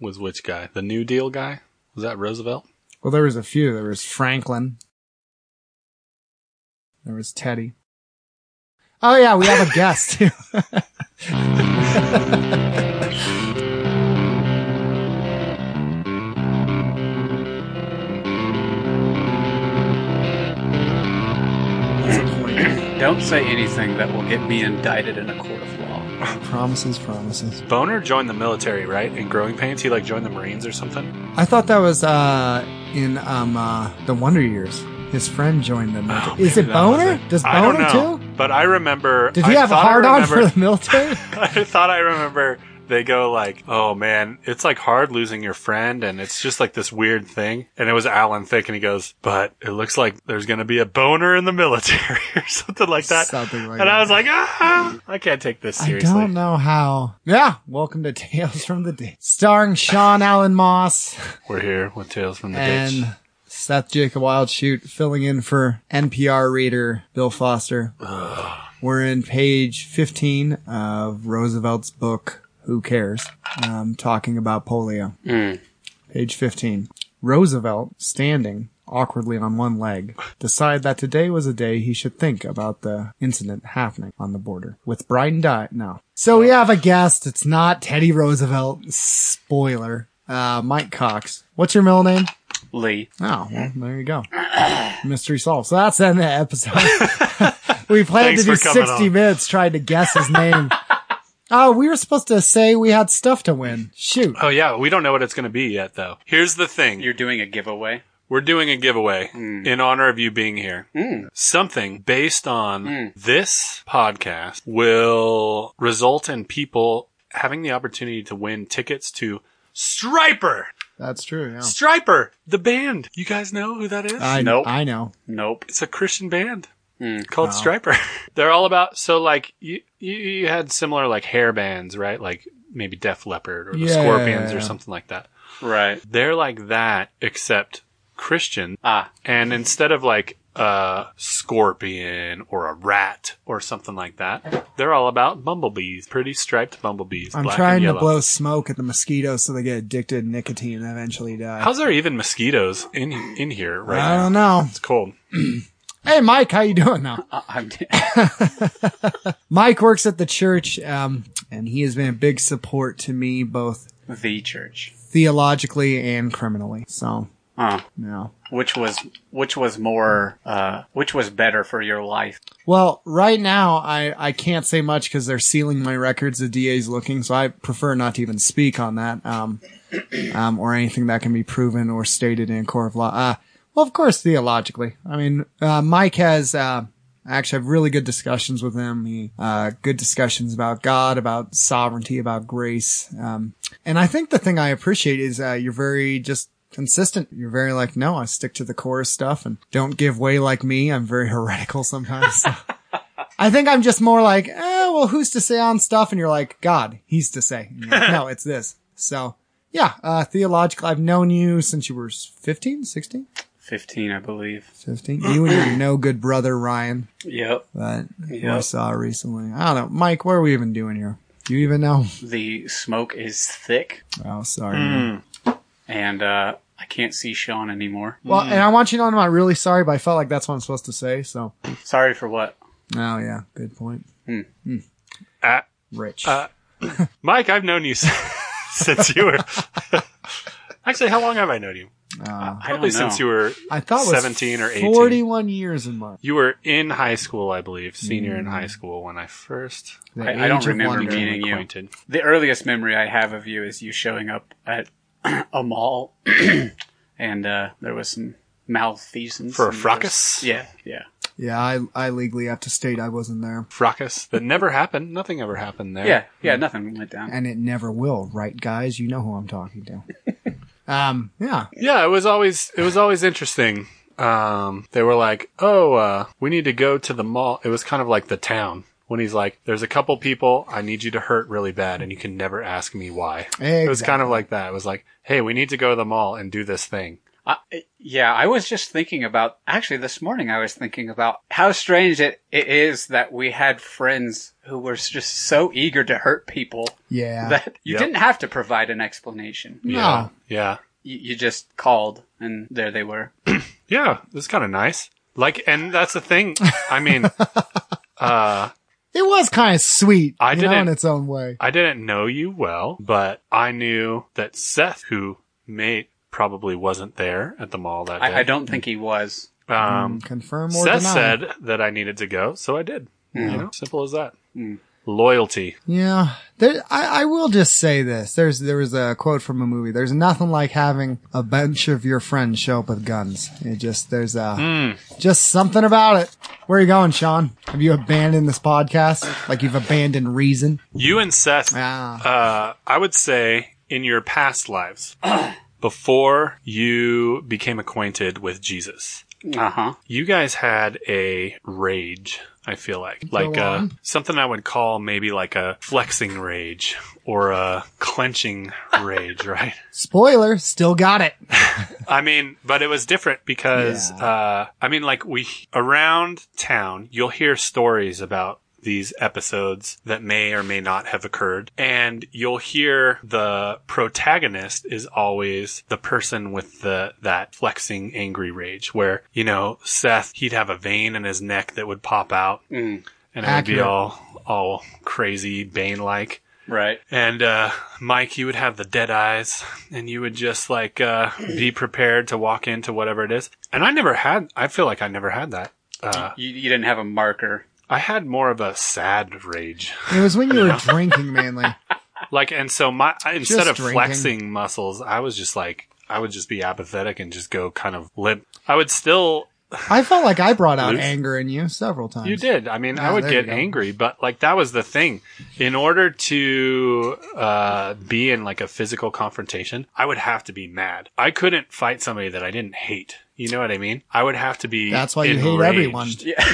was which guy? The New Deal guy? Was that Roosevelt? Well, there was a few. There was Franklin. There was Teddy. Oh yeah, we have a guest too. Don't say anything that will get me indicted in a court of law. promises, promises. Boner joined the military, right? In Growing Pains, he like joined the Marines or something. I thought that was uh in um uh the Wonder Years. His friend joined the military. Is Oh, Maybe it Boner? it. Does Boner know, too? But I remember. Did he I have a hard on for the military? I thought I remember they go like, "Oh man, it's like hard losing your friend, and it's just like this weird thing." And it was Alan Thicke, and he goes, "But it looks like there's going to be a boner in the military or something like that." Something like and that. I was like, "Ah, I can't take this seriously." I don't know how. Yeah, welcome to Tales from the Ditch, starring Sean Allen Moss We're here with Tales from the Ditch. and Seth Jacob Wildshoot filling in for NPR reader Bill Foster. We're in page 15 of Roosevelt's book, Who Cares? Um, talking about polio. Page 15. Roosevelt, standing awkwardly on one leg, decided that today was a day he should think about the incident happening on the border. With brightened eye, no. So we have a guest. It's not Teddy Roosevelt. Spoiler. Uh, Mike Cox. What's your middle name? Lee. Oh, well, there you go. Mystery solved. So that's the end of the episode. we planned Thanks to do 60 on. minutes trying to guess his name. oh, we were supposed to say we had stuff to win. Shoot. Oh yeah, we don't know what it's going to be yet, though. Here's the thing: You're doing a giveaway. We're doing a giveaway hmm. in honor of you being here. Hmm. Something based on hmm. this podcast will result in people having the opportunity to win tickets to Stryper. That's true. Yeah. Stryper, the band. You guys know who that is? I Nope. I know. Nope. it's a Christian band called Stryper. They're all about so like you, you you had similar like hair bands, right? Like maybe Def Leppard or the Yeah. Scorpions or something like that. Right. They're like that except Christian. Ah. And instead of like a scorpion or a rat or something like that, they're all about bumblebees, pretty striped bumblebees. I'm black trying and to blow smoke at the mosquitoes so they get addicted to nicotine and eventually die. How's there even mosquitoes in in here right I now? don't know. It's cold. Hey, Mike, how you doing now? I'm Mike works at the church, um, and he has been a big support to me both the church. theologically and criminally. So, Huh. Which was which was more uh which was better for your life? Well, right now I, I can't say much because they're sealing my records. The DA's looking, so I prefer not to even speak on that, um, um, or anything that can be proven or stated in a court of law. Uh, well, of course, theologically. I mean, uh, Mike has, uh, I actually have really good discussions with him. He, uh, good discussions about God, about sovereignty, about grace. Um, and I think the thing I appreciate is, uh, you're very just consistent. You're very like, no, I stick to the core stuff and don't give way like me. I'm very heretical sometimes. so. I think I'm just more like, eh, well, who's to say on stuff? And you're like, God, he's to say. Like, no, it's this. So yeah, uh, theological. I've known you since you were 15, 16, Fifteen, I believe. 15. You and your no good brother, Ryan, Yep. that I saw recently. I don't know. Mike, what are we even doing here? Do you even know? The smoke is thick, Oh, sorry. man. and uh I can't see Sean anymore. Well, and I want you to know I'm not really sorry, but I felt like that's what I'm supposed to say. So, Sorry for what? oh yeah, good point. Uh, Rich. uh, Mike, I've known you since you were. Actually, how long have I known you? Uh, I don't Probably know. since you were I thought it was 17 or 18. 41 years in March. You were in high school, I believe, senior in high school when I first The I- I don't of remember wonder. meeting you. acquainted. The earliest memory I have of you is you showing up at a mall, and uh there was some malfeasance For a and there fracas? was- Yeah, yeah. Yeah, I, I legally have to state I wasn't there. Fracas that never happened. Nothing ever happened there. Yeah, yeah, nothing went down. And it never will, right, guys? You know who I'm talking to. um, yeah. Yeah, it was always it was always interesting. Um, they were like, "Oh, uh, we need to go to the mall." It was kind of like the town when he's like, "There's a couple people I need you to hurt really bad, and you can never ask me why." It was kind of like that. It was like, "Hey, we need to go to the mall and do this thing." Uh, yeah, I was just thinking about, actually this morning I was thinking about how strange it, it is that we had friends who were just so eager to hurt people Yeah. that you Yep. didn't have to provide an explanation. No. Yeah. Yeah. You, you just called and there they were. Yeah. It's kind of nice. Like, and that's the thing. I mean, uh, It was kind of sweet. I didn't- in its own way. I didn't know you well, but I knew that Seth, who may probably wasn't there at the mall that day. I, I don't think he was. Um, Confirm or Seth deny. said that I needed to go, so I did. Hmm. You know, simple as that. Loyalty. Yeah, there, I, I will just say this. There's there was a quote from a movie. There's nothing like having a bunch of your friends show up with guns. It just there's a Hmm. just something about it. Where are you going, Sean? Have you abandoned this podcast like you've abandoned reason? You and Seth, Ah, uh, I would say, in your past lives, before you became acquainted with Jesus, Uh huh. you guys had a rage. I feel like, like uh, on. something I would call maybe like a flexing rage or a clenching rage, right? spoiler, still got it. I mean, but it was different because, uh, I mean, like we, around town, you'll hear stories about these episodes that may or may not have occurred. And you'll hear the protagonist is always the person with the, that flexing angry rage where, you know, Seth, he'd have a vein in his neck that would pop out Mm, and it would be all, all crazy Bane-like. right. And uh, Mike, you would have the dead eyes, and you would just like uh, be prepared to walk into whatever it is. And I never had. I feel like I never had that. Uh, You, you didn't have a marker. I had more of a sad rage. It was when you were drinking mainly. Like, and so my I- instead of drinking. flexing muscles, I was just like I would just be apathetic and just go kind of limp. I would still. I felt like I brought out Loose? anger in you several times. You did. I mean, I would get angry, but like that was the thing. In order to uh, be in like a physical confrontation, I would have to be mad. I couldn't fight somebody that I didn't hate. You know what I mean? I would have to be. That's why you hate enraged. everyone. Yeah.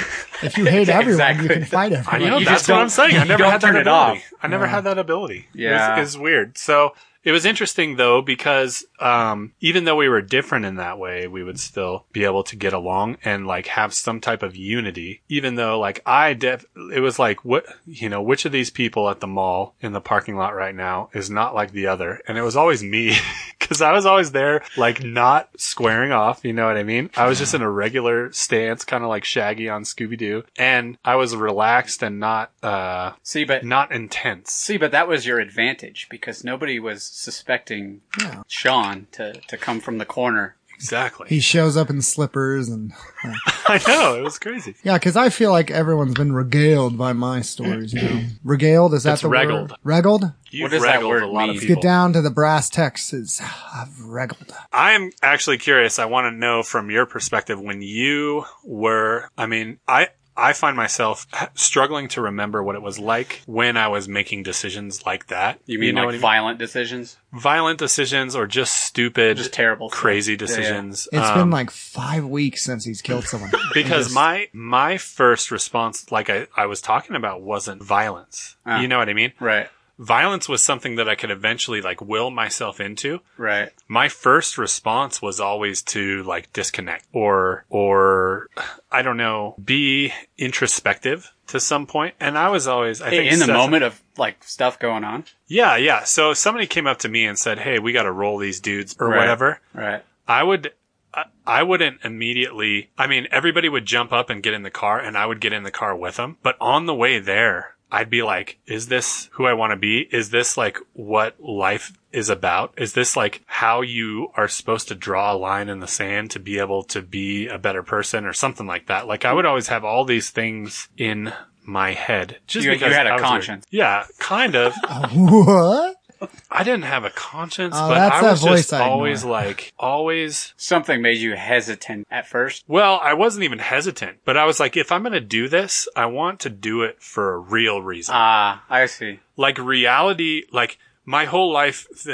If you hate everyone, you can fight everyone. I know You that's what I'm saying. I never don't had that turn it ability. off. I never Yeah. had that ability. Yeah. it was, it weird. So it was interesting though because um, even though we were different in that way, we would still be able to get along and like have some type of unity. Even though like I def, it was like what you know, which of these people at the mall in the parking lot right now is not like the other, and it was always me because I was always there, like not squaring off. You know what I mean? I was just in a regular stance, kind of like Shaggy on Scooby Doo, and I was relaxed and not uh See, but not intense. see, but that was your advantage because nobody was suspecting Yeah. Sean to, to come from the corner. Exactly. He shows up in slippers and I know it was crazy. yeah, because I feel like everyone's been regaled by my stories. You know, regaled is that It's the regaled. word? Regaled. You've does that word a lot mean? of Let's people. get down to the brass tacks. It's I've regaled. I am actually curious. I want to know from your perspective when you were. I mean, I. I find myself struggling to remember what it was like when I was making decisions like that. You mean know like what I violent decisions? violent decisions or just stupid, Just terrible, stuff. crazy Yeah, yeah. decisions? It's Um, been like five weeks since he's killed someone. because Just- my my first response, like I, I was talking about, wasn't violence. Ah. You know what I mean? Right, Violence was something that I could eventually like will myself into. right. my first response was always to like disconnect or or I don't know, be introspective to some point. And I was always I think In the moment of like stuff going on. Yeah, yeah. So if somebody came up to me and said, "Hey, we got to roll these dudes" or Right. whatever, Right. I would I- I wouldn't immediately. I mean, everybody would jump up and get in the car, and I would get in the car with them. But on the way there, I'd be like, "Is this who I want to be? Is this like what life is about? Is this like how you are supposed to draw a line in the sand to be able to be a better person, or something like that?" Like I would always have all these things in my head just You- you had a was weird. conscience. Yeah, kind of. what? I didn't have a conscience, Oh, but I was voice just I always ignore. like, always. Something made you hesitant at first. Well, I wasn't even hesitant, but I was like, if I'm going to do this, I want to do it for a real reason. Ah, I see. like reality, like my whole life.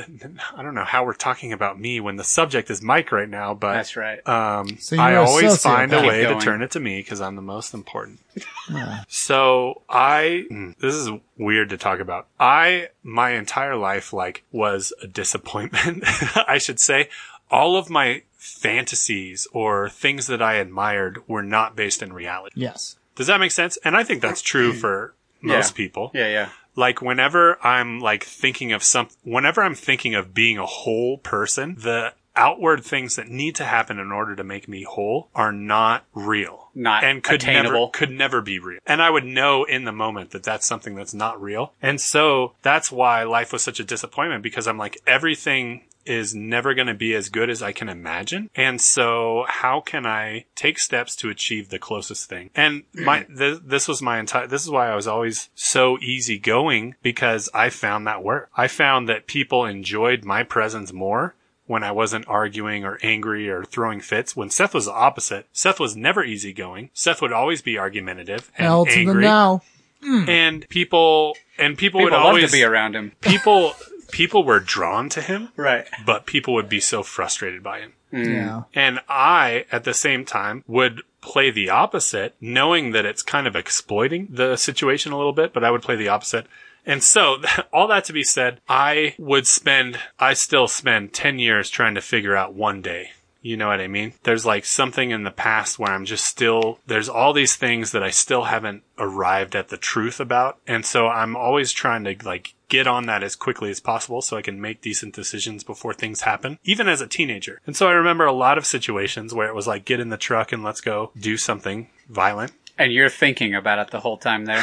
I don't know how we're talking about me when the subject is Mike right now, but That's right. um, So you're I a always find a way Keep to turn it to me because I'm the most important. Yeah. So I, this is weird to talk about. I, my entire life, like, was a disappointment, I should say. all of my fantasies or things that I admired were not based in reality. Yes. Does that make sense? And I think that's true for most Yeah. people. Yeah, yeah. Like whenever I'm like thinking of some, whenever I'm thinking of being a whole person, the outward things that need to happen in order to make me whole are not real. Not and could attainable. never could never be real. And I would know in the moment that that's something that's not real. And so that's why life was such a disappointment because I'm like everything is never going to be as good as I can imagine. And so how can I take steps to achieve the closest thing? And my, th- this was my entire, this is why I was always so easygoing because I found that work. I found that people enjoyed my presence more when I wasn't arguing or angry or throwing fits. When Seth was the opposite, Seth was never easygoing. Seth would always be argumentative and Hell to the angry. no. Hmm. And people, and people, People would always, to be around him. people, people were drawn to him, Right. but people would be so frustrated by him. Mm. Yeah. And I, at the same time, would play the opposite, knowing that it's kind of exploiting the situation a little bit, but I would play the opposite. And so, all that to be said, I would spend, I still spend 10 years trying to figure out one day. You know what I mean? There's like something in the past where I'm just still, there's all these things that I still haven't arrived at the truth about. And so I'm always trying to like get on that as quickly as possible so I can make decent decisions before things happen, even as a teenager. And so I remember a lot of situations where it was like, get in the truck and let's go do something violent. And you're thinking about it the whole time there.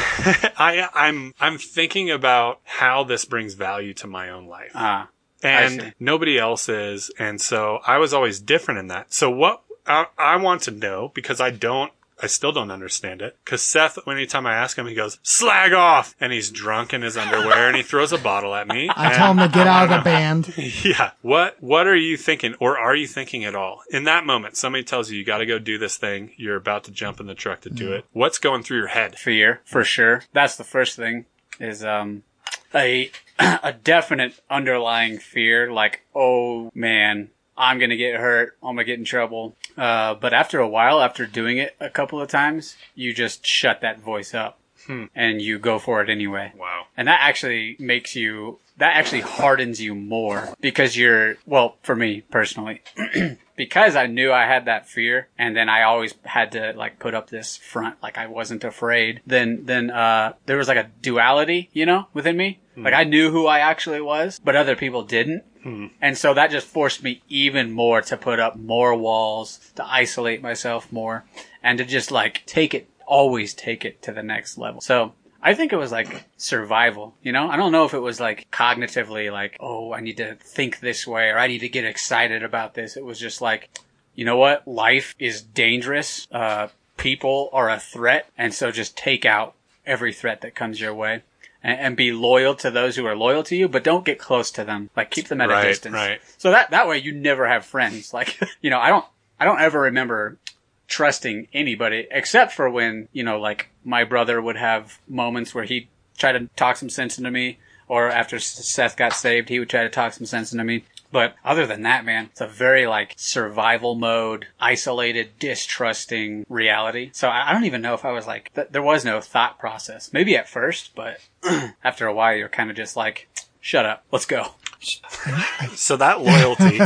I, I'm, I'm thinking about how this brings value to my own life. Ah. See. and nobody else is. And so I was always different in that. So what I, I want to know because I don't, I still don't understand it. Cause Seth, anytime I ask him, he goes, slag off. And he's drunk in his underwear and he throws a bottle at me. I tell him to get out of the band. Yeah. What, what are you thinking? Or are you thinking at all? In that moment, somebody tells you, you got to go do this thing. You're about to jump in the truck to do it. What's going through your head? fear for sure. That's the first thing is um a a definite underlying fear like oh man I'm gonna get hurt I'm gonna get in trouble. Uh, but after a while, after doing it a couple of times, you just shut that voice up and you go for it anyway. Wow. And that actually makes you, that actually hardens you more because you're, well, for me personally, because I knew I had that fear and then I always had to like put up this front, like I wasn't afraid, then, then, uh, there was like a duality, you know, within me. Like I knew who I actually was, but other people didn't. And so that just forced me even more to put up more walls, to isolate myself more, and to just like take it, always take it to the next level. So I think it was like survival, you know? I don't know if it was like cognitively like, oh, I need to think this way or I need to get excited about this. It was just like, you know what? Life is dangerous. Uh, people are a threat. And so just take out every threat that comes your way. And, and be loyal to those who are loyal to you, but don't get close to them. Like keep them at Right, a distance. right. So that that way you never have friends. Like you know, I don't I don't ever remember trusting anybody except for when you know like my brother would have moments where he'd try to talk some sense into me, or after Seth got saved, he would try to talk some sense into me. But other than that, man, it's a very like survival mode, isolated, distrusting reality. So I, I don't even know if I was like, th- there was no thought process. Maybe at first, but after a while, you're kind of just like, shut up, let's go. So that loyalty,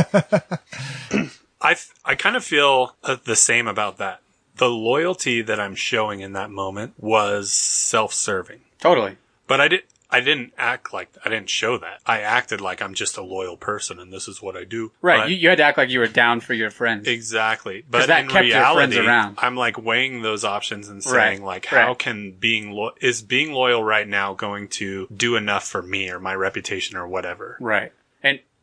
I, I kind of feel uh, the same about that. The loyalty that I'm showing in that moment was self-serving, Totally. but I did. I didn't act like I didn't show that. I acted like I'm just a loyal person and this is what I do. Right. You, you had to act like you were down for your friends. Exactly. But that in kept your friends reality, around. I'm like weighing those options and saying Right, like, how right. can being lo- is being loyal right now going to do enough for me or my reputation or whatever? Right.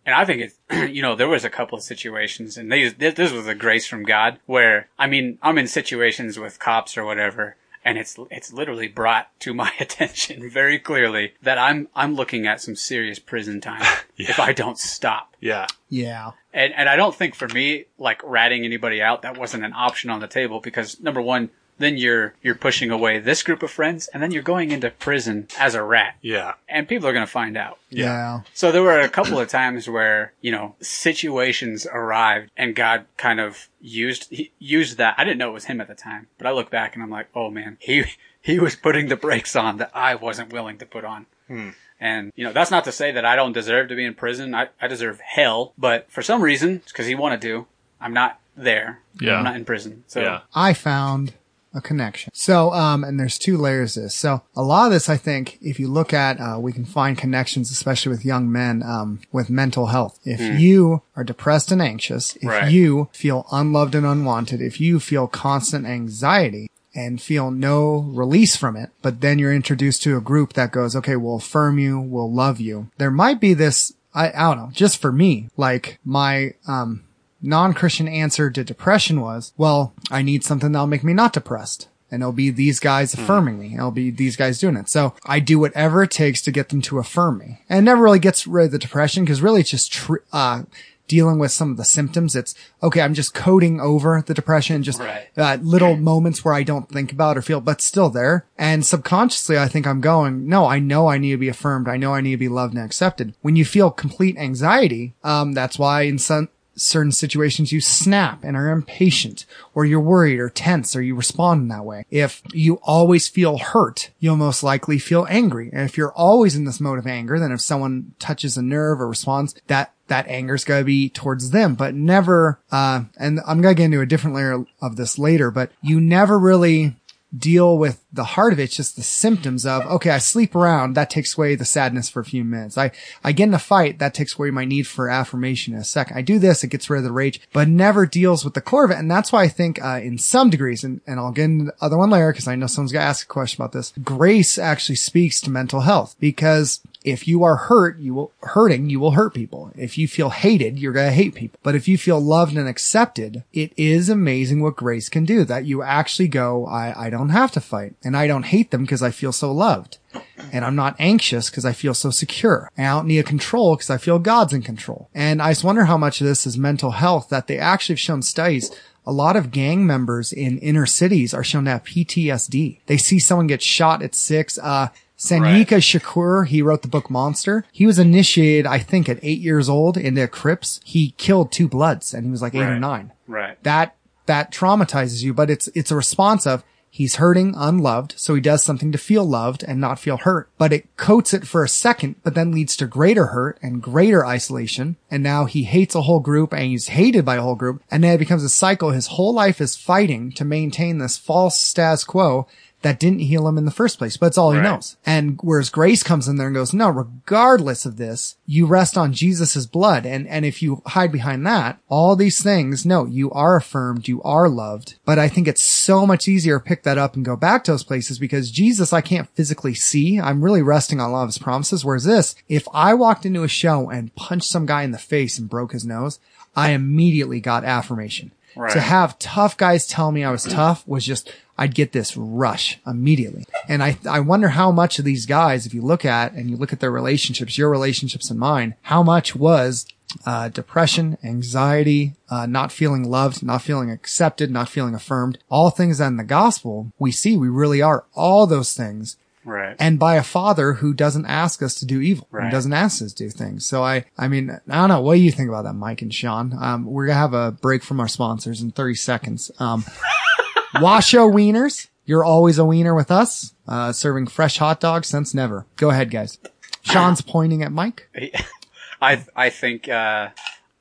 And and I think it's you know there was a couple of situations and these this, this was a grace from God where I mean I'm in situations with cops or whatever and it's it's literally brought to my attention very clearly that I'm I'm looking at some serious prison time if I don't stop. Yeah. Yeah. And and I don't think for me like ratting anybody out that wasn't an option on the table because number one then you're you're pushing away this group of friends and then you're going into prison as a rat Yeah. and people are going to find out. Yeah. So there were a couple of times where, you know, situations arrived and God kind of used, he used that. I didn't know it was him at the time, but I look back and I'm like, oh man, he, he was putting the brakes on that I wasn't willing to put on. Hmm. And, you know, that's not to say that I don't deserve to be in prison. I, I deserve hell, but for some reason, it's because he wanted to, I'm not there. Yeah. I'm not in prison. So, Yeah. I found a connection. So, um, and there's two layers to this. So a lot of this, I think, if you look at, uh, we can find connections, especially with young men, um, with mental health. If you are depressed and anxious, if Right. you feel unloved and unwanted, if you feel constant anxiety, and feel no release from it, but then you're introduced to a group that goes, okay, we'll affirm you, we'll love you. There might be this, I, I don't know, just for me, like my, um, non-Christian answer to depression was, well, I need something that'll make me not depressed. And it'll be these guys affirming me. It'll be these guys doing it. So I do whatever it takes to get them to affirm me. And it never really gets rid of the depression because really it's just, tr- uh, dealing with some of the symptoms. It's okay. I'm just coding over the depression, just Right. uh, little moments where I don't think about or feel, but still there. And subconsciously, I think I'm going, no, I know I need to be affirmed. I know I need to be loved and accepted. When you feel complete anxiety, um, that's why in some, certain situations you snap and are impatient or you're worried or tense or you respond in that way. If you always feel hurt, you'll most likely feel angry. And if you're always in this mode of anger, then if someone touches a nerve or responds, that that anger's going to be towards them, but never, uh, and I'm going to get into a different layer of this later, but you never really deal with the heart of it. It's just the symptoms of, okay, I sleep around. That takes away the sadness for a few minutes. I, I get in a fight. That takes away my need for affirmation in a second. I do this. It gets rid of the rage, but never deals with the core of it. And that's why I think, uh, in some degrees, and, and I'll get into the other one later because I know someone's going to ask a question about this. Grace actually speaks to mental health because if you are hurt, you will hurting, you will hurt people. If you feel hated, you're going to hate people. But if you feel loved and accepted, it is amazing what grace can do that you actually go, I, I don't have to fight and I don't hate them because I feel so loved. And I'm not anxious because I feel so secure. And I don't need a control because I feel God's in control. And I just wonder how much of this is mental health that they actually have shown studies a lot of gang members in inner cities are shown to have PTSD. They see someone get shot at six. Uh, Sanyika Shakur, he wrote the book Monster. He was initiated, I think, at eight years old into Crips. He killed two Bloods and he was like eight or nine. right. That, that traumatizes you, but it's, it's a response of he's hurting, unloved. So he does something to feel loved and not feel hurt, but it coats it for a second, but then leads to greater hurt and greater isolation. And now he hates a whole group and he's hated by a whole group. And then it becomes a cycle. His whole life is fighting to maintain this false status quo that didn't heal him in the first place, but it's all he Right. knows. And whereas grace comes in there and goes, no, regardless of this, you rest on Jesus' blood. And, and if you hide behind that, all these things, no, you are affirmed, you are loved. But I think it's so much easier to pick that up and go back to those places because Jesus, I can't physically see. I'm really resting on a lot of his promises. Whereas this, if I walked into a show and punched some guy in the face and broke his nose, I immediately got affirmation. Right. To have tough guys tell me I was tough was just, I'd get this rush immediately. And I, I wonder how much of these guys, if you look at and you look at their relationships, your relationships and mine, how much was uh, depression, anxiety, uh, not feeling loved, not feeling accepted, not feeling affirmed, all things that in the gospel we see we really are all those things Right. and by a father who doesn't ask us to do evil, who Right. doesn't ask us to do things. So I, I mean, I don't know. What do you think about that, Mike and Sean? Um, we're gonna have a break from our sponsors in 30 seconds. Um, Washo Wieners, you're always a wiener with us, uh, serving fresh hot dogs since never. Go ahead, guys. Sean's pointing at Mike. I I think uh,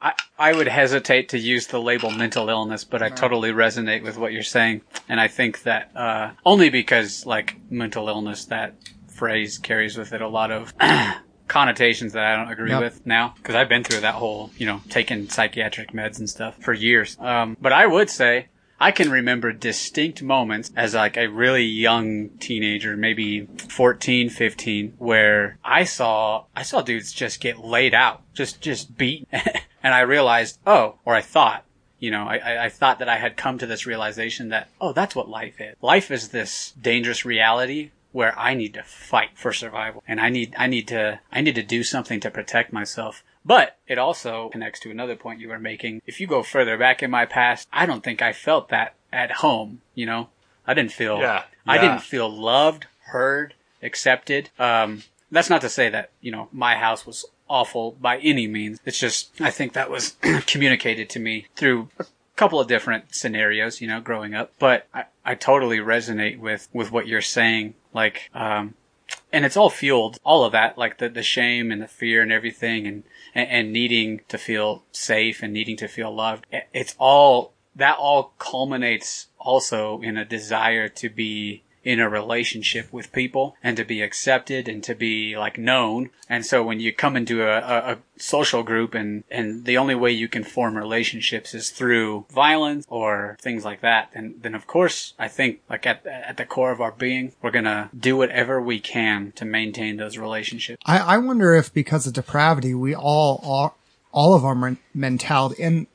I I would hesitate to use the label mental illness, but I totally resonate with what you're saying, and I think that uh, only because like mental illness, that phrase carries with it a lot of. connotations that I don't agree Yep. with now because I've been through that whole, you know, taking psychiatric meds and stuff for years. Um, but I would say I can remember distinct moments as like a really young teenager, maybe 14, 15, where I saw, I saw dudes just get laid out, just, just beat. and I realized, oh, or I thought, you know, I, I, thought that I had come to this realization that, oh, that's what life is. Life is this dangerous reality where I need to fight for survival and I need, I need to, I need to do something to protect myself. But it also connects to another point you were making. If you go further back in my past, I don't think I felt that at home, you know? I didn't feel, Yeah, I didn't feel loved, heard, accepted. Um, that's not to say that, you know, my house was awful by any means. It's just, I think that was communicated to me through a couple of different scenarios, you know, growing up. But I, I totally resonate with, with what you're saying. Like, um, and it's all fueled, all of that, like the, the shame and the fear and everything and, and, and needing to feel safe and needing to feel loved. It's all, that all culminates also in a desire to be in a relationship with people and to be accepted and to be like known. And so when you come into a, a, a social group and, and the only way you can form relationships is through violence or things like that, then, then of course I think like at, at the core of our being, we're gonna do whatever we can to maintain those relationships. I, I wonder if because of depravity, we all are, all of our men- mentality and,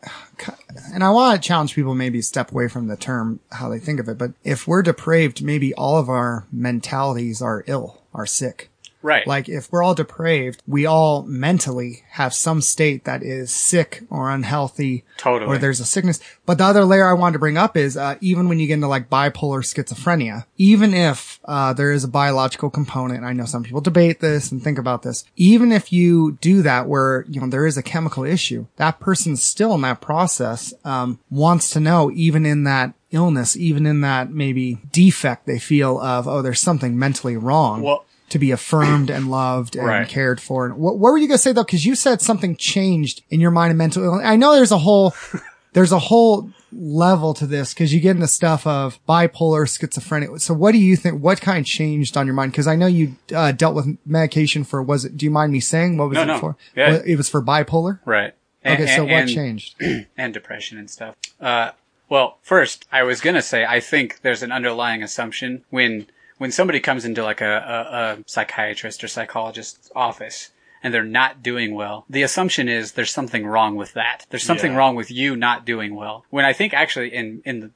and I want to challenge people maybe step away from the term, how they think of it, but if we're depraved, maybe all of our mentalities are ill, are sick. Right. Like if we're all depraved, we all mentally have some state that is sick or unhealthy. Totally. Or there's a sickness. But the other layer I wanted to bring up is, uh, even when you get into like bipolar schizophrenia, even if, uh, there is a biological component, I know some people debate this and think about this, even if you do that where, you know, there is a chemical issue, that person still in that process, um, wants to know even in that illness, even in that maybe defect they feel of, oh, there's something mentally wrong Well- to be affirmed and loved and Right. cared for. And what, what were you gonna say though? Cause you said something changed in your mind and mental illness. I know there's a whole, there's a whole level to this because you get into stuff of bipolar, schizophrenia. So what do you think, what kind changed on your mind? Cause I know you, uh, dealt with medication for, was it, do you mind me saying what was No, it no. for? Yeah. It was for bipolar. right. Okay. And- so what and- changed? and depression and stuff. Uh, well, first, I was gonna say I think there's an underlying assumption when when somebody comes into like a, a, a psychiatrist or psychologist's office and they're not doing well, the assumption is there's something wrong with that. There's something Yeah. wrong with you not doing well. When I think actually in in the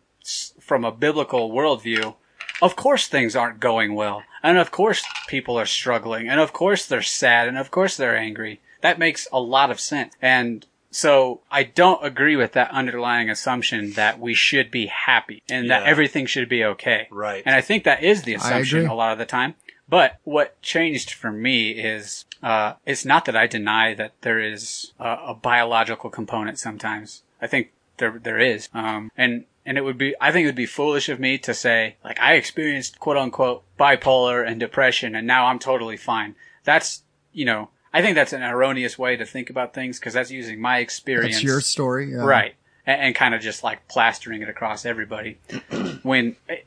from a biblical worldview, of course things aren't going well. And of course people are struggling. And of course they're sad. And of course they're angry. That makes a lot of sense. And so I don't agree with that underlying assumption that we should be happy and that everything should be okay. Right. And I think that is the assumption a lot of the time. But what changed for me is, uh, it's not that I deny that there is a, a biological component sometimes. I think there, there is. Um, and, and it would be, I think it would be foolish of me to say, like, I experienced quote unquote bipolar and depression and now I'm totally fine. That's, you know, I think that's an erroneous way to think about things because that's using my experience. That's your story. yeah. Right. And, and kind of just like plastering it across everybody. when I,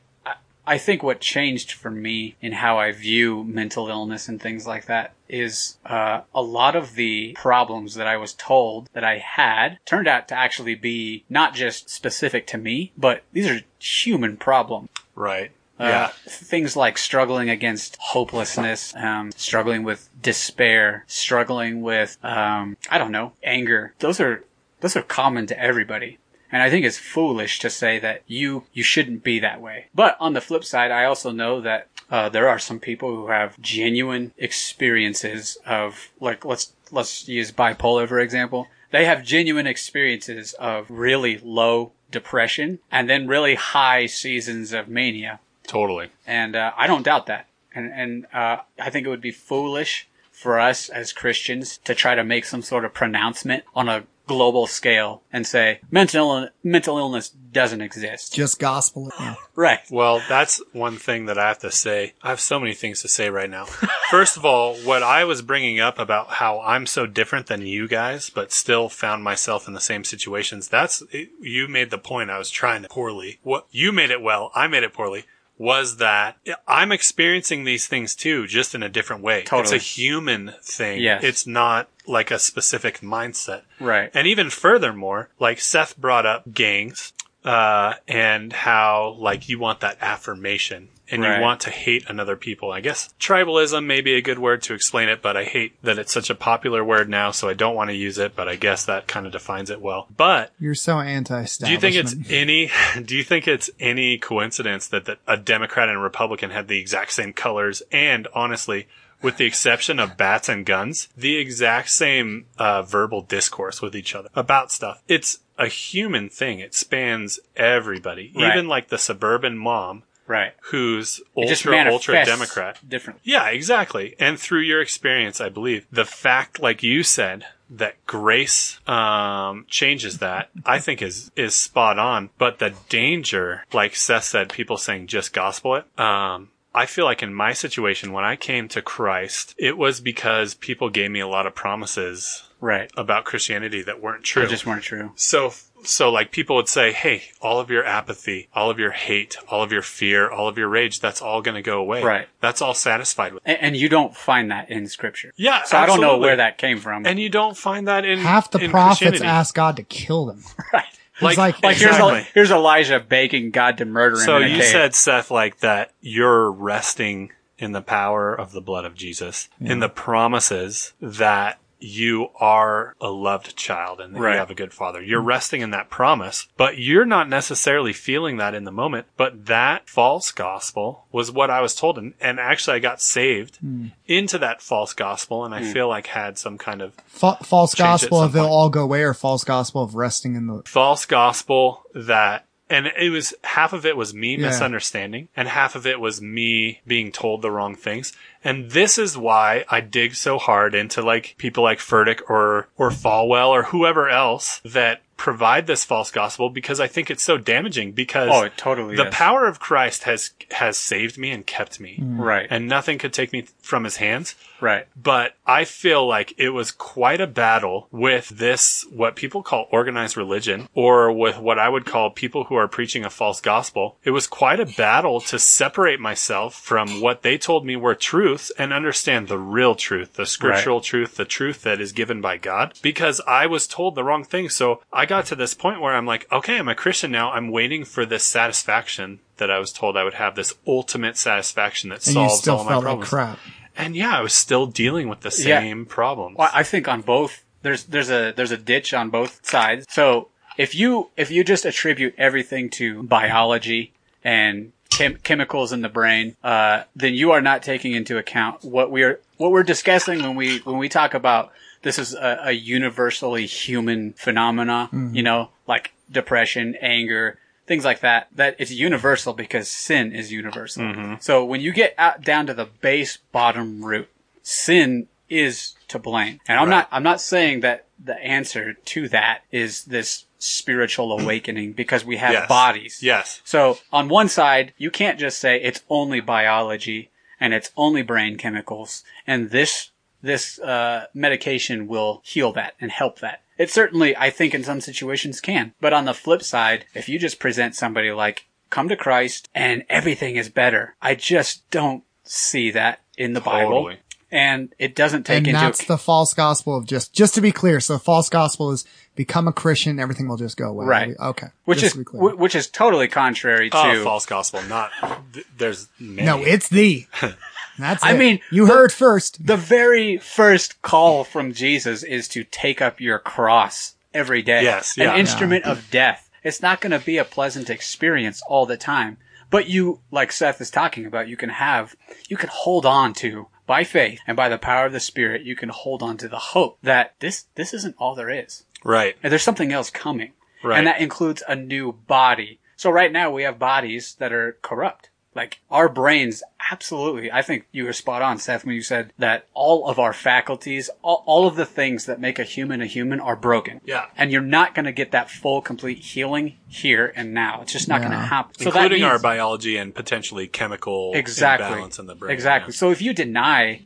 I think what changed for me in how I view mental illness and things like that is uh, a lot of the problems that I was told that I had turned out to actually be not just specific to me, but these are human problems. Right. Uh, Yeah. things like struggling against hopelessness, um, struggling with despair, struggling with, um, I don't know, anger. Those are, those are common to everybody. And I think it's foolish to say that you, you shouldn't be that way. But on the flip side, I also know that, uh, there are some people who have genuine experiences of, like, let's, let's use bipolar, for example. They have genuine experiences of really low depression and then really high seasons of mania Totally. and uh, I don't doubt that. And and uh, I think it would be foolish for us as Christians to try to make some sort of pronouncement on a global scale and say mental Ill- mental illness doesn't exist. Just gospel. Right. Well, that's one thing that I have to say. I have so many things to say right now. First of all, what I was bringing up about how I'm so different than you guys, but still found myself in the same situations. That's, you made the point I was trying to poorly. What, you made it well. I made it poorly. Was that I'm experiencing these things too, just in a different way. Totally. It's a human thing. Yes. It's not like a specific mindset. Right. And even furthermore, like Seth brought up gangs, uh, and how like you want that affirmation and Right. you want to hate another people. I guess tribalism may be a good word to explain it, but I hate that it's such a popular word now, so I don't want to use it, but I guess that kind of defines it well. But You're so anti do you think it's any? Do you think it's any coincidence that, that a Democrat and a Republican had the exact same colors, and honestly, with the exception of bats and guns, the exact same uh, verbal discourse with each other about stuff? It's a human thing. It spans everybody, Right. even like the suburban mom Right. who's ultra ultra Democrat. Different. Yeah, exactly. And through your experience, I believe the fact, like you said, that grace um, changes that, I think is is spot on. But the danger, like Seth said, people saying just gospel it. Um, I feel like in my situation, when I came to Christ, it was because people gave me a lot of promises Right. about Christianity that weren't They true. just weren't true. So, so like people would say, Hey, all of your apathy, all of your hate, all of your fear, all of your rage, that's all going to go away. Right. That's all satisfied with. And, and you don't find that in scripture. Yeah. So I don't know where that came from. And you don't find that in Half the in prophets ask God to kill them. right. He's like, Like exactly. here's, here's Elijah begging God to murder him. So in a you cave. said, Seth, like that you're resting in the power of the blood of Jesus, in the promises that you are a loved child and that Right. you have a good father. You're resting in that promise, but you're not necessarily feeling that in the moment. But that false gospel was what I was told. And, and actually, I got saved hmm. into that false gospel and I hmm. feel like had some kind of fa- false gospel of they'll all go away or false gospel of resting in the. false gospel that and it was half of it was me Yeah. misunderstanding and half of it was me being told the wrong things and this is why i dig so hard into like people like furtick or or falwell or whoever else that provide this false gospel because i think it's so damaging because Oh, it totally the is. power of christ has has saved me and kept me mm. Right. and nothing could take me from his hands right. but I feel like it was quite a battle with this, what people call organized religion, or with what I would call people who are preaching a false gospel. It was quite a battle to separate myself from what they told me were truths and understand the real truth, the scriptural truth, the truth that is given by God, because I was told the wrong thing. So I got to this point where I'm like, okay, I'm a Christian now. I'm waiting for this satisfaction that I was told I would have, this ultimate satisfaction that And you solves still all my felt like problems. crap. And yeah, I was still dealing with the Yeah. same problems. Well, I think on both there's there's a there's a ditch on both sides. So if you if you just attribute everything to biology and chem- chemicals in the brain, uh, then you are not taking into account what we're what we're discussing when we when we talk about this is a, a universally human phenomena. You know, like depression, anger. Things like that, that it's universal because sin is universal. So when you get out down to the base bottom root, sin is to blame. And I'm Right. not I'm not saying that the answer to that is this spiritual awakening because we have Yes. bodies. Yes. So on one side, you can't just say it's only biology and it's only brain chemicals and this this uh, medication will heal that and help that. It certainly, I think, in some situations can. But on the flip side, if you just present somebody like come to Christ and everything is better, I just don't see that in the Bible. Totally. And it doesn't take And into that's ac- the false gospel of just, just to be clear. So the false gospel is become a Christian, everything will just go away. Right. Okay. which Just is to be clear. wh- which is totally contrary ah, to Oh, false gospel. Not th- there's many. no, it's the. That's I it. mean, you the- heard first. the very first call from Jesus is to take up your cross every day. Yes, yeah. An instrument of death. It's not going to be a pleasant experience all the time. But you, like Seth is talking about, you can have, you can hold on to by faith and by the power of the Spirit, you can hold on to the hope that this, this isn't all there is. Right. And there's something else coming. Right. And that includes a new body. So right now we have bodies that are corrupt. Like our brains, absolutely. I think you were spot on, Seth, when you said that all of our faculties, all, all of the things that make a human a human are broken. Yeah. And you're not going to get that full, complete healing here and now. It's just not going to happen. So that Including our biology and potentially chemical exactly imbalance in the brain. Exactly. Yeah. So if you deny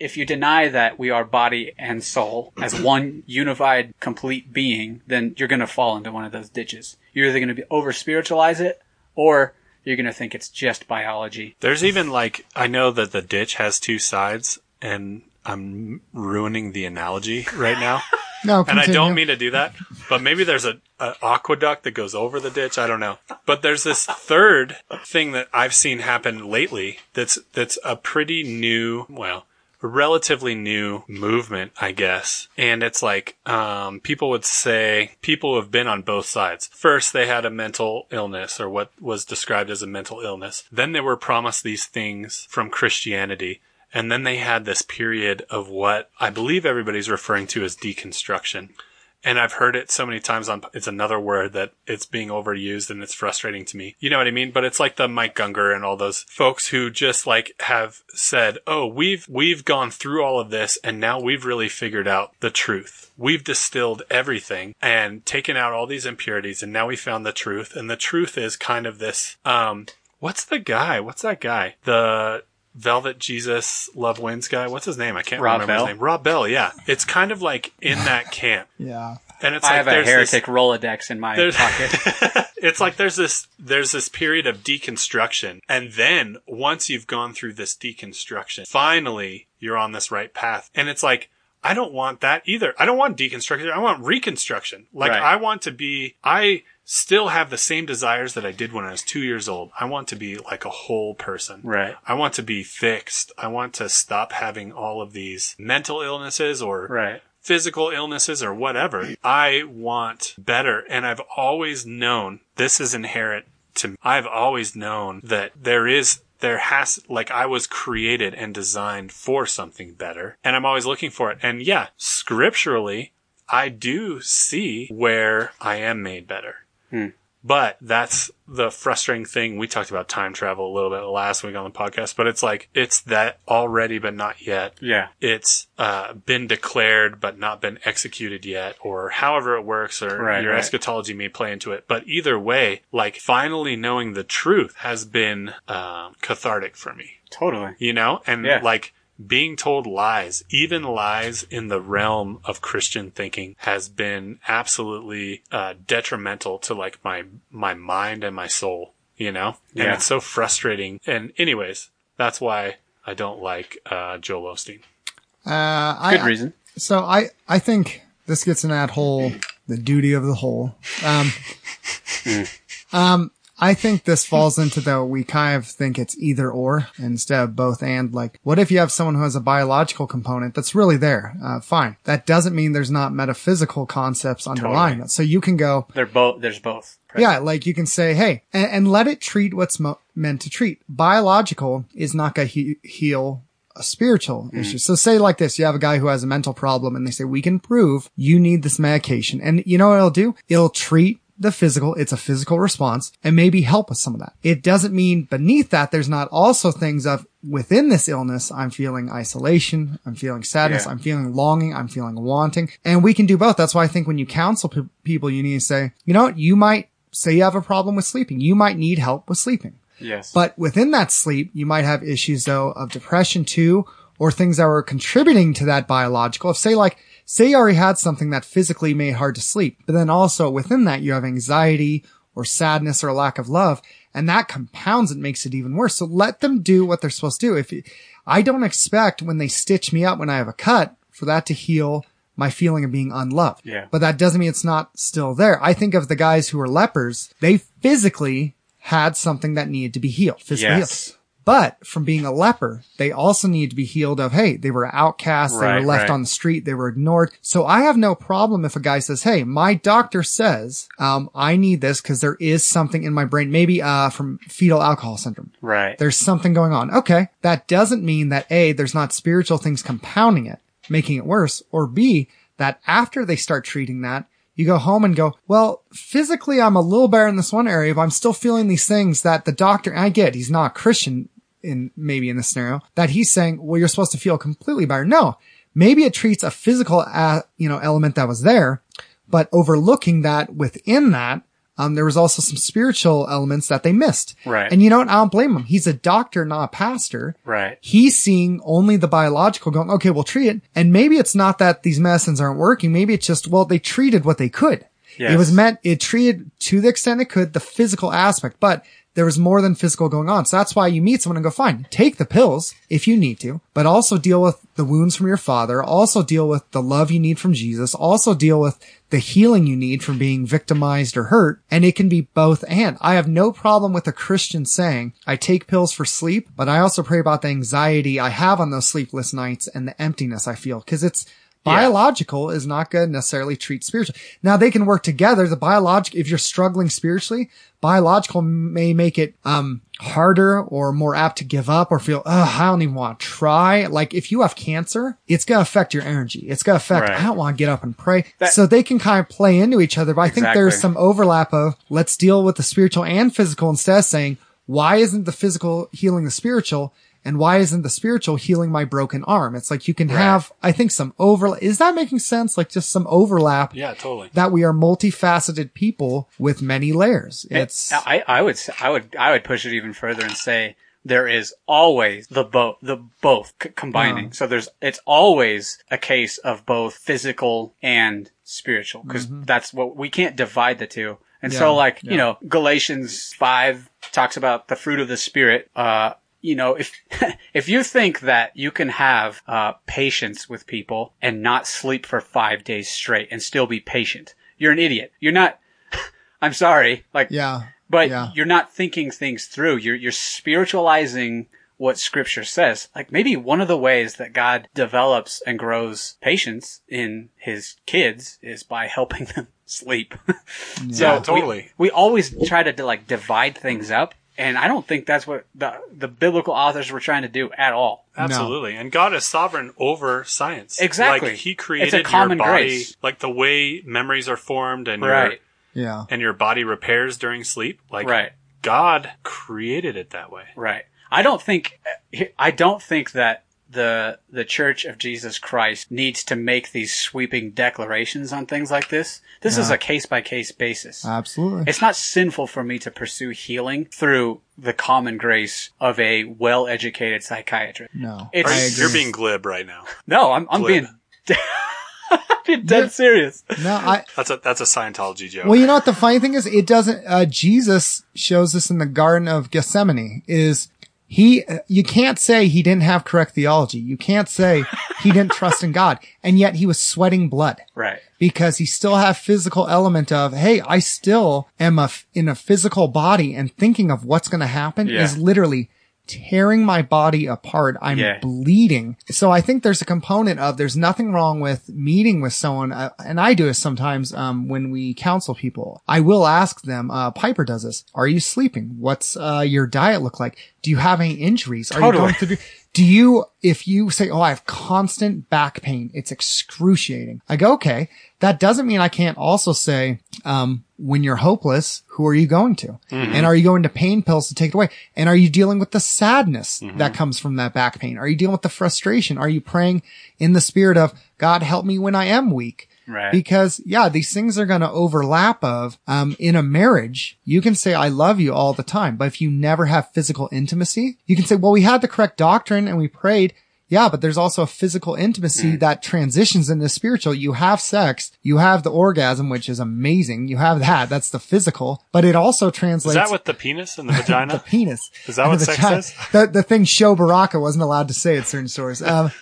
if you deny that we are body and soul as one unified, complete being, then you're going to fall into one of those ditches. You're either going to be over spiritualize it, or you're going to think it's just biology. There's even like I know that the ditch has two sides, and I'm ruining the analogy right now. No, and I don't mean to do that, but maybe there's a, a aqueduct that goes over the ditch. I don't know. But there's this third thing that I've seen happen lately. That's that's a pretty new, well, a relatively new movement, I guess. And it's like um, people would say people have been on both sides. First, they had a mental illness or what was described as a mental illness. Then they were promised these things from Christianity. And then they had this period of what I believe everybody's referring to as deconstruction. And I've heard it so many times on, it's another word that it's being overused and it's frustrating to me. You know what I mean? But it's like the Mike Gungor and all those folks who just like have said, Oh, we've, we've gone through all of this and now we've really figured out the truth. We've distilled everything and taken out all these impurities and now we found the truth. And the truth is kind of this, um, what's the guy? What's that guy? The Velvet Jesus Love Wins guy. What's his name? I can't Rob remember Bell? his name. Rob Bell. Yeah, it's kind of like in that camp, Yeah. and it's I like have a there's this- heretic Rolodex in my there's- pocket. it's like there's this there's this period of deconstruction and then once you've gone through this deconstruction finally you're on this right path and it's like I don't want that either. I don't want deconstruction. I want reconstruction. Like Right. I want to be I still have the same desires that I did when I was 2 years old. I want to be like a whole person. Right. I want to be fixed. I want to stop having all of these mental illnesses or Right. physical illnesses or whatever. I want better. And I've always known this is inherent to me. I've always known that there is, there has, like I was created and designed for something better. And I'm always looking for it. And yeah, scripturally, I do see where I am made better. But that's the frustrating thing. We talked about time travel a little bit last week on the podcast, but it's like, it's that already, but not yet Yeah. it's uh, been declared but not been executed yet, or however it works, or Right, your right. eschatology may play into it. But either way, like finally knowing the truth has been um, cathartic for me, Totally. you know, and Yeah. like being told lies, even lies in the realm of Christian thinking, has been absolutely uh, detrimental to like my my mind and my soul, you know, and Yeah. it's so frustrating. And anyways, that's why I don't like uh, Joel Osteen. Uh, I, Good reason. So I, I think this gets in that whole, the duty of the whole. Um, um, I think this falls into the, we kind of think it's either or instead of both and like, what if you have someone who has a biological component that's really there? Uh, fine. That doesn't mean there's not metaphysical concepts underlying Totally. it. So you can go, They're both. There's both. yeah, like you can say, hey, and, and let it treat what's mo- meant to treat. Biological is not going to he- heal a spiritual issue. So say like this, you have a guy who has a mental problem and they say, we can prove you need this medication. And you know what it'll do? It'll treat the physical. It's a physical response and maybe help with some of that. It doesn't mean beneath that, there's not also things of within this illness. I'm feeling isolation. I'm feeling sadness. Yeah. I'm feeling longing. I'm feeling wanting. And we can do both. That's why I think when you counsel pe- people, you need to say, you know what? You might say you have a problem with sleeping. You might need help with sleeping. Yes. But within that sleep, you might have issues though of depression too, or things that were contributing to that biological. If say like, say you already had something that physically made hard to sleep, but then also within that you have anxiety or sadness or lack of love, and that compounds it, makes it even worse. So let them do what they're supposed to do. If you, I don't expect when they stitch me up when I have a cut for that to heal my feeling of being unloved. Yeah. But that doesn't mean it's not still there. I think of the guys who were lepers, they physically had something that needed to be healed, physically Yes. healed. But from being a leper, they also need to be healed of, hey, they were outcasts, they were left right. on the street, they were ignored. So I have no problem if a guy says, hey, my doctor says, um, I need this because there is something in my brain, maybe, uh, from fetal alcohol syndrome. right. There's something going on. Okay. That doesn't mean that A, there's not spiritual things compounding it, making it worse, or B, that after they start treating that, you go home and go, well, physically I'm a little better in this one area, but I'm still feeling these things that the doctor, I get he's not a Christian in maybe in this scenario, that he's saying, well, you're supposed to feel completely better. No, maybe it treats a physical, uh, you know, element that was there, but overlooking that within that, um, there was also some spiritual elements that they missed. Right. And you know what? I don't blame him. He's a doctor, not a pastor. Right. He's seeing only the biological going, okay, we'll treat it. And maybe it's not that these medicines aren't working. Maybe it's just, well, they treated what they could. Yes. It was meant, it treated to the extent it could the physical aspect, but there was more than physical going on. So that's why you meet someone and go, fine, take the pills if you need to, but also deal with the wounds from your father. Also deal with the love you need from Jesus. Also deal with the healing you need from being victimized or hurt. And it can be both and. I have no problem with a Christian saying, I take pills for sleep, but I also pray about the anxiety I have on those sleepless nights and the emptiness I feel. Cause it's, Biological is not going to necessarily treat spiritual. Now they can work together. The biological, if you're struggling spiritually, biological may make it, um, harder or more apt to give up or feel, oh, I don't even want to try. Like if you have cancer, it's going to affect your energy. It's going to affect, Right. I don't want to get up and pray. That- so they can kind of play into each other. But I think there's some overlap of let's deal with the spiritual and physical instead of saying, why isn't the physical healing the spiritual? And why isn't the spiritual healing my broken arm? It's like you can have, I think some over, is that making sense? Like just some overlap Yeah, totally. that we are multifaceted people with many layers. It's, I, I would I would I would push it even further and say there is always the both the both c- combining. So there's it's always a case of both physical and spiritual because that's what we can't divide the two. And so Mm-hmm. Like yeah. you know Galatians five talks about the fruit of the spirit. Uh, you know if if you think that you can have uh, patience with people and not sleep for five days straight and still be patient, you're an idiot. You're not. I'm sorry. Like yeah. but Yeah. you're not thinking things through. You're you're spiritualizing what scripture says. Like maybe one of the ways that God develops and grows patience in his kids is by helping them sleep. so Yeah, we- totally. We, always try to like divide things up. And I don't think that's what the, the biblical authors were trying to do at all. Absolutely. And God is sovereign over science. Exactly. Like he It's a created common your body, grace. like the way memories are formed and your Yeah. and your body repairs during sleep. Like Right. God created it that way. Right. I don't think I don't think that the the Church of Jesus Christ needs to make these sweeping declarations on things like this. This is a case by case basis. Absolutely. it's not sinful for me to pursue healing through the common grace of a well educated psychiatrist. no. It's- I You're being glib right now. No, I'm I'm Glib. being I'm being dead serious. no, I, That's a that's a Scientology joke. Well, you know what the funny thing is? It doesn't, uh, Jesus shows this in the Garden of Gethsemane is he, uh, you can't say he didn't have correct theology. You can't say he didn't trust in God. And yet he was sweating blood Right. because he still have physical element of, Hey, I still am a, f- in a physical body and thinking of what's going to happen Yeah. is literally tearing my body apart. I'm Yeah. bleeding. So I think there's a component of there's nothing wrong with meeting with someone, uh, and I do this sometimes um, when we counsel people. I will ask them. Uh, Piper does this. Are you sleeping? What's uh, your diet look like? Do you have any injuries? Are you Totally. going through? Do you, if you say, oh, I have constant back pain, it's excruciating. I go, okay, that doesn't mean I can't also say, um, when you're hopeless, who are you going to? And are you going to pain pills to take it away? And are you dealing with the sadness that comes from that back pain? Are you dealing with the frustration? Are you praying in the spirit of God, help me when I am weak? Right. Because yeah, these things are going to overlap of, um, in a marriage, you can say, I love you all the time. But if you never have physical intimacy, you can say, well, we had the correct doctrine and we prayed. Yeah, but there's also a physical intimacy that transitions into spiritual. You have sex, you have the orgasm, which is amazing. You have that. That's the physical, but it also translates. Is that what the penis and the vagina? the penis. Is that what sex vagina. is? The, the thing Sho Baraka wasn't allowed to say at certain stores. Um,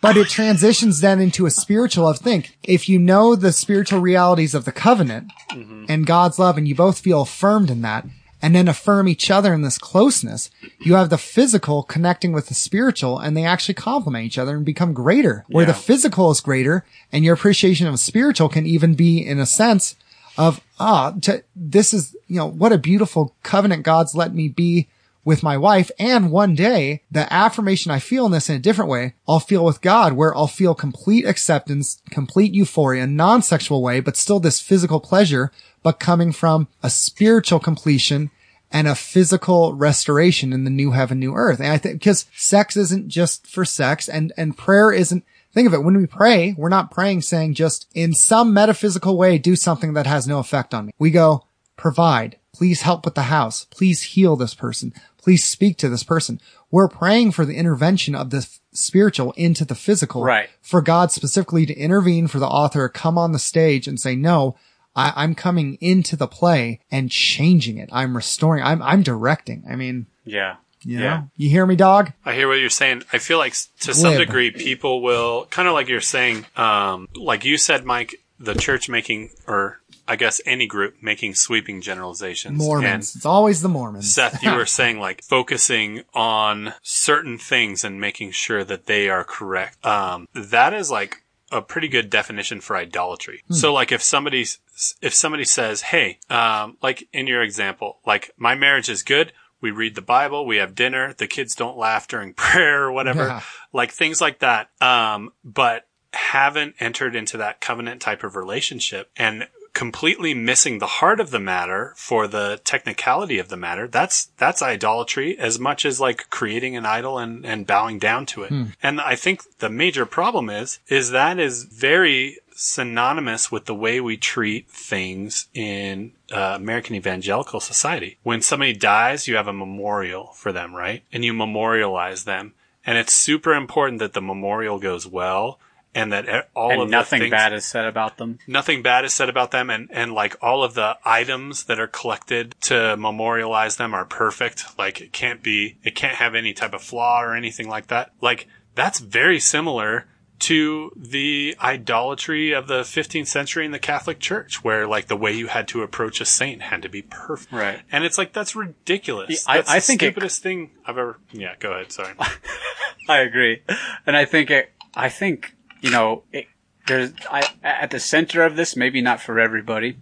but it transitions then into a spiritual of think. If you know the spiritual realities of the covenant Mm-hmm. and God's love and you both feel affirmed in that and then affirm each other in this closeness, you have the physical connecting with the spiritual and they actually complement each other and become greater. Where the physical is greater and your appreciation of spiritual can even be in a sense of, ah, to, this is, you know, what a beautiful covenant God's let me be with my wife. And one day, the affirmation I feel in this in a different way, I'll feel with God where I'll feel complete acceptance, complete euphoria, non-sexual way, but still this physical pleasure, but coming from a spiritual completion and a physical restoration in the new heaven, new earth. And I think because sex isn't just for sex and, and prayer isn't, think of it. When we pray, we're not praying saying just in some metaphysical way, do something that has no effect on me. We go, provide, please help with the house, please heal this person, please speak to this person. We're praying for the intervention of the f- spiritual into the physical. Right. For God specifically to intervene for the author, to come on the stage and say, no, I, I'm coming into the play and changing it. I'm restoring, I'm, I'm directing. I mean, Yeah. you Yeah. know, you hear me, dog? I hear what you're saying. I feel like to some degree, people will kind of like you're saying, um, like you said, Mike, the church making, or I guess any group making sweeping generalizations. Mormons. It's always the Mormons. Seth, you were saying like focusing on certain things and making sure that they are correct. Um, that is like a pretty good definition for idolatry. So like if somebody's, if somebody says, Hey, um, like in your example, like my marriage is good. We read the Bible. We have dinner. The kids don't laugh during prayer or whatever, Yeah. like things like that. Um, but haven't entered into that covenant type of relationship and completely missing the heart of the matter for the technicality of the matter, that's, that's idolatry as much as like creating an idol and, and bowing down to it. And I think the major problem is, is that is very synonymous with the way we treat things in uh, American evangelical society. When somebody dies, you have a memorial for them, right? And you memorialize them. And it's super important that the memorial goes well and that all and of nothing the things, bad is said about them. nothing bad is said about them and, and like all of the items that are collected to memorialize them are perfect. Like it can't be, it can't have any type of flaw or anything like that. Like that's very similar to the idolatry of the 15th century in the Catholic Church, where like the way you had to approach a saint had to be perfect. Right. And it's like, that's ridiculous. Yeah, I- that's I the think it- stupidest thing I've ever, yeah, go ahead. Sorry. I agree, and I think it. I think you know it, there's I, at the center of this. Maybe not for everybody,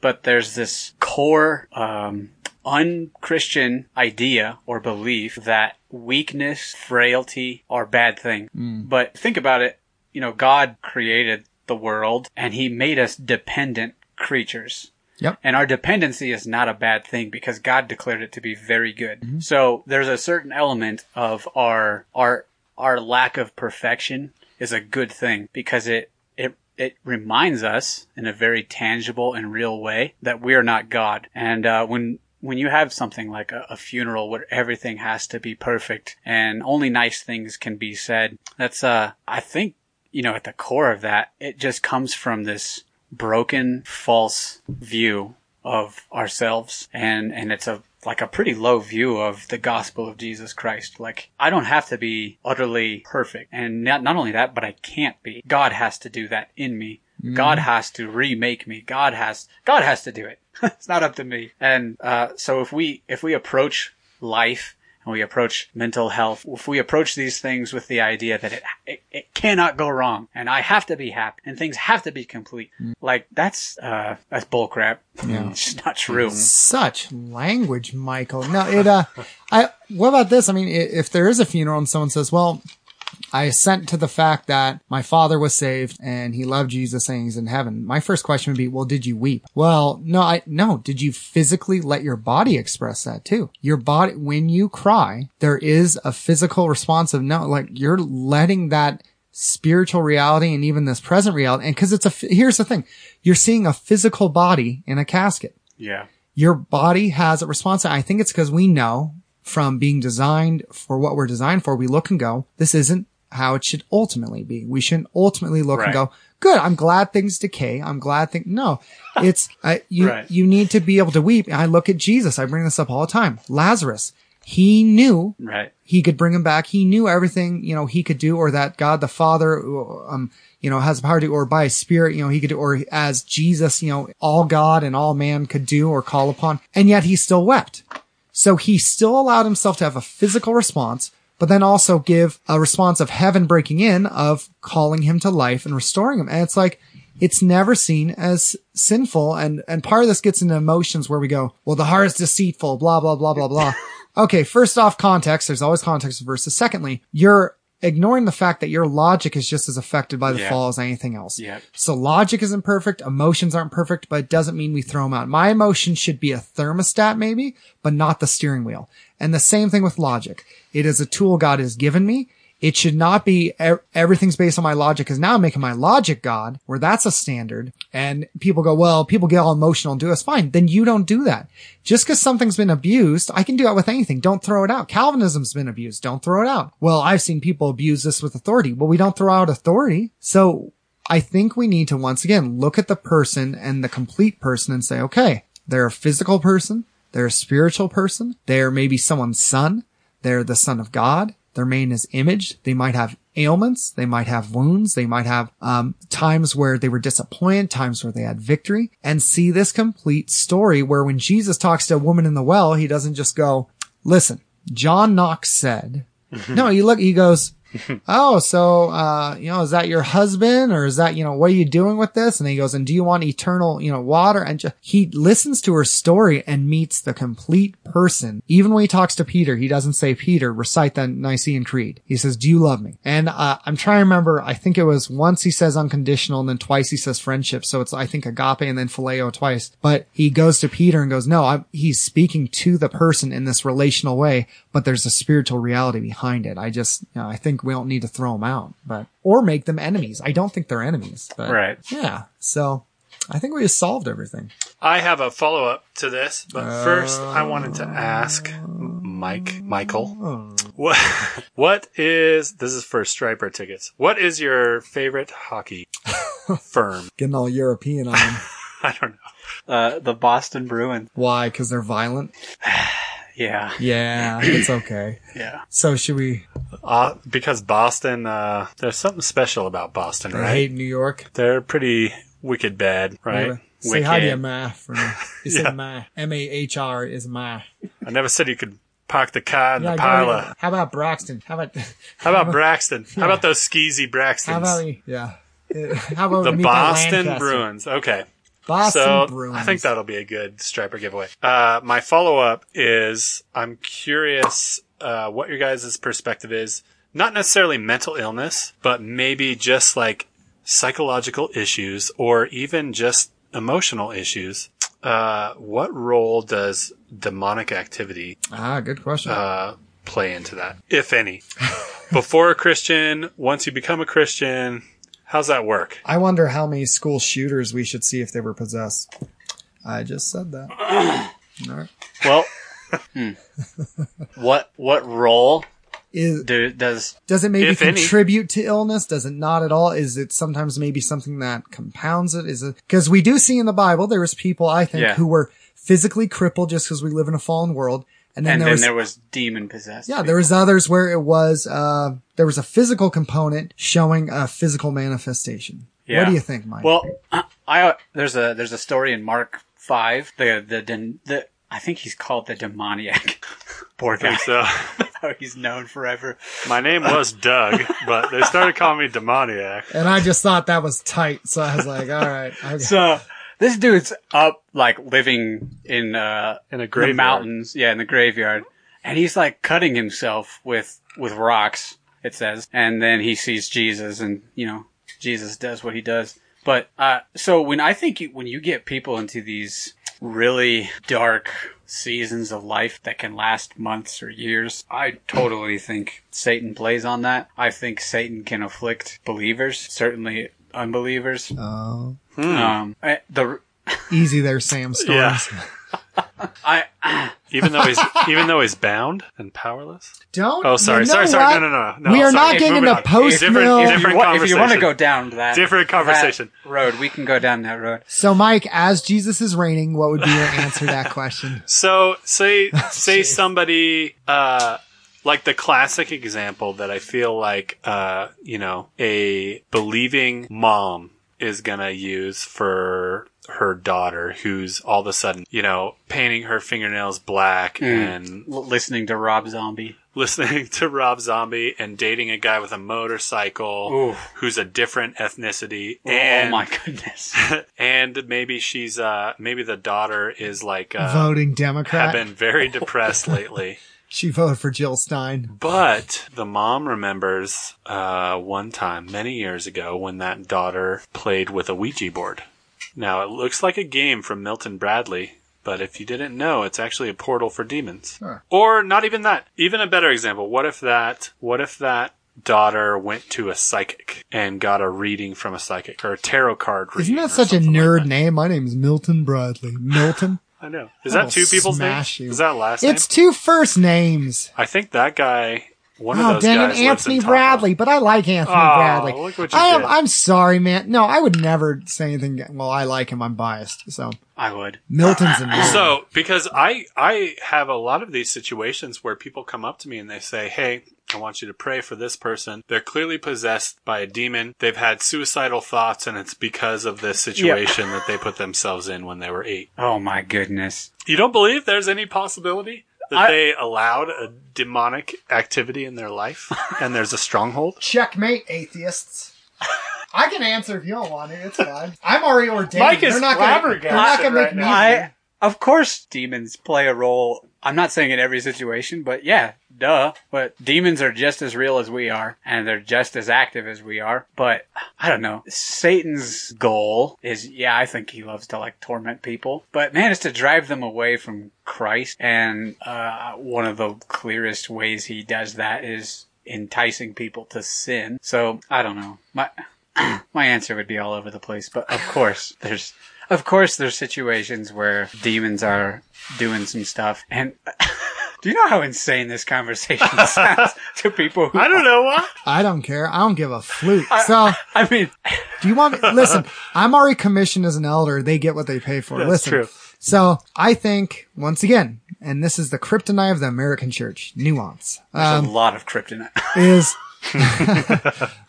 but there's this core um, unchristian idea or belief that weakness, frailty are bad things. But think about it. You know, God created the world and He made us dependent creatures. Yep. And our dependency is not a bad thing because God declared it to be very good. So there's a certain element of our our our lack of perfection is a good thing because it it it reminds us in a very tangible and real way that we are not God. And uh, when when you have something like a, a funeral where everything has to be perfect and only nice things can be said, that's uh I think you know at the core of that it just comes from this broken false view of ourselves and and it's a like a pretty low view of the gospel of Jesus Christ. Like I don't have to be utterly perfect. And not not only that, but I can't be. God has to do that in me. God has to remake me. God has God has to do it. it's not up to me. And uh, so if we if we approach life and we approach mental health, if we approach these things with the idea that it, it, it cannot go wrong and I have to be happy and things have to be complete, like that's, uh, that's bullcrap. Yeah. It's not true. Such language, Michael. No, it, uh, I, what about this? I mean, if there is a funeral and someone says, well, I assent to the fact that my father was saved and he loved Jesus and he's in heaven. My first question would be, well, did you weep? Well, no, I, no. Did you physically let your body express that too? Your body, when you cry, there is a physical response of no, like you're letting that spiritual reality and even this present reality. And cause it's a, here's the thing. You're seeing a physical body in a casket Yeah. your body has a response. I think it's because we know from being designed for what we're designed for, we look and go, this isn't how it should ultimately be. We shouldn't ultimately look and go, good. I'm glad things decay. I'm glad things, no, it's, uh, you, Right. you need to be able to weep. I look at Jesus. I bring this up all the time. Lazarus, he knew Right. he could bring him back. He knew everything, you know, he could do or that God the Father, um, you know, has the power to, or by his spirit, you know, he could do, or as Jesus, you know, all God and all man could do or call upon. And yet he still wept. So he still allowed himself to have a physical response, but then also give a response of heaven breaking in of calling him to life and restoring him. And it's like, it's never seen as sinful. And, and part of this gets into emotions where we go, well, the heart is deceitful, blah, blah, blah, blah, blah. okay. First off, context. There's always context versus secondly, you're ignoring the fact that your logic is just as affected by the Yeah. fall as anything else. Yep. So logic isn't perfect. Emotions aren't perfect, but it doesn't mean we throw them out. My emotion should be a thermostat maybe, but not the steering wheel. And the same thing with logic. It is a tool God has given me. It should not be everything's based on my logic because now I'm making my logic God where that's a standard. And people go, well, people get all emotional and do this. Fine. Then you don't do that. Just because something's been abused, I can do that with anything. Don't throw it out. Calvinism's been abused. Don't throw it out. Well, I've seen people abuse this with authority. Well, we don't throw out authority. So I think we need to once again look at the person and the complete person and say, okay, they're a physical person. They're a spiritual person. They're maybe someone's son. They're the son of God. They're is in his image. They might have ailments. They might have wounds. They might have, um, times where they were disappointed, times where they had victory and see this complete story where when Jesus talks to a woman in the well, he doesn't just go, listen, John Knox said, no, you look, he goes, oh, so, uh, you know, is that your husband or is that, you know, what are you doing with this? And he goes, and do you want eternal, you know, water? And ju- he listens to her story and meets the complete person. Even when he talks to Peter, he doesn't say, Peter, recite the Nicene Creed. He says, do you love me? And, uh, I'm trying to remember, I think it was once he says unconditional and then twice he says friendship. So it's, I think agape and then phileo twice, but he goes to Peter and goes, no, I'm, he's speaking to the person in this relational way, but there's a spiritual reality behind it. I just, you know, I think we don't need to throw them out, but, or make them enemies. I don't think they're enemies, but Right. yeah. So I think we just solved everything. I have a follow up to this, but first I wanted to ask Mike, Michael, what, what is, this is for Stryper tickets. What is your favorite hockey firm? Getting all European on them. I don't know. Uh, the Boston Bruins. Why? Cause they're violent? Yeah. Yeah, it's okay. Yeah. So should we Uh, because Boston, uh, there's something special about Boston, I right? hate New York? They're pretty wicked bad, right? Say hi to your Wicked. ma for me. You Yeah. said ma. M-A-H-R is ma. I never said you could park the car in Yeah, the go pile of. How about Braxton? How about, How about Braxton? How about those skeezy Braxtons? how about, yeah. How about the we meet at Boston Bruins. Okay. Boston so Bruins. I think that'll be a good Stryper giveaway. Uh, my follow up is I'm curious uh, what your guys' perspective is. Not necessarily mental illness, but maybe just like psychological issues or even just emotional issues. Uh, what role does demonic activity Ah, good question. uh, play into that, if any? Before a Christian, once you become a Christian, how's that work? I wonder how many school shooters we should see if they were possessed. I just said that. All right. Well, hmm. what what role Is, do does does it maybe If any. contribute to illness? Does it not at all? Is it sometimes maybe something that compounds it? Is it because we do see in the Bible there was people I think Yeah. who were physically crippled just because we live in a fallen world, and then and there then was there was demon possessed. yeah there was others where it was uh there was a physical component showing a physical manifestation. What do you think, Mike? Well, I there's a there's a story in Mark five. The the den- the I think he's called the demoniac. Poor guy. So How he's known forever. my name was Doug, but they started calling me demoniac. and I just thought that was tight, so I was like, all right, okay. So this dude's up like living in uh In a the graveyard. mountains, yeah, in the graveyard, and he's like cutting himself with with rocks. It says, and then he sees Jesus, and you know Jesus does what he does. But uh, so when I think you, when you get people into these really dark seasons of life that can last months or years, I totally think Satan plays on that. I think Satan can afflict believers, certainly unbelievers. Oh, Um, I, the easy there, Sam Storms. Yeah. I Even though he's even though he's bound and powerless. Don't. Oh, sorry, you know sorry, sorry. what? No, no, no, no. We are sorry. not getting Moving into on. post Different, mill. if you, different want, if you want to go down that Different conversation. that road, we can go down that road. So, Mike, as Jesus is reigning, what would be your answer to that question? So say say somebody uh like the classic example that I feel like uh you know a believing mom is gonna use for her daughter who's all of a sudden you know painting her fingernails black and L- listening to Rob Zombie. listening to Rob Zombie and dating a guy with a motorcycle Ooh. who's a different ethnicity and oh my goodness! and maybe she's uh maybe the daughter is like uh Voting Democrat. have been very depressed lately. She voted for Jill Stein. But the mom remembers uh, one time many years ago when that daughter played with a Ouija board. Now it looks like a game from Milton Bradley, but if you didn't know, it's actually a portal for demons. Sure. Or not even that. Even a better example. What if that? What if that? Daughter went to a psychic and got a reading from a psychic or a tarot card reading. Isn't that such a like nerd that. name? My name's Milton Bradley. Milton? I know. Is I'll that two people's names? you. Is that last name? it's two first names. I think that guy. One of Oh, those dang guys it, lives in Anthony Bradley, but I like Anthony Oh, Bradley. look what you I am, did. I'm sorry, man. No, I would never say anything. Well, I like him. I'm biased. So I would. Milton's a nerd. So, because I I have a lot of these situations where people come up to me and they say, "Hey, I want you to pray for this person. They're clearly possessed by a demon. They've had suicidal thoughts, and it's because of this situation that they put themselves in when they were eight. Oh my goodness! You don't believe there's any possibility? that I- they allowed a demonic activity in their life and there's a stronghold? Checkmate, atheists. I can answer if you don't want to. It's fine. I'm already ordained. Mike is they're not gonna, flabbergasted they're not gonna make right me. now. I, of course, demons play a role. I'm not saying in every situation, but yeah, duh. But demons are just as real as we are, and they're just as active as we are. But I don't know. Satan's goal is, yeah, I think he loves to like torment people, but man, it's to drive them away from Christ. And uh, one of the clearest ways he does that is enticing people to sin. So I don't know. My my answer would be all over the place, but of course there's of course there's situations where demons are doing some stuff and do you know how insane this conversation sounds to people who I don't know why. I don't care. I don't give a flute. So, I mean do you want me? Listen, I'm already commissioned as an elder. They get what they pay for. That's listen. true. So I think once again, and this is the kryptonite of the American church, nuance. there's a lot of kryptonite. is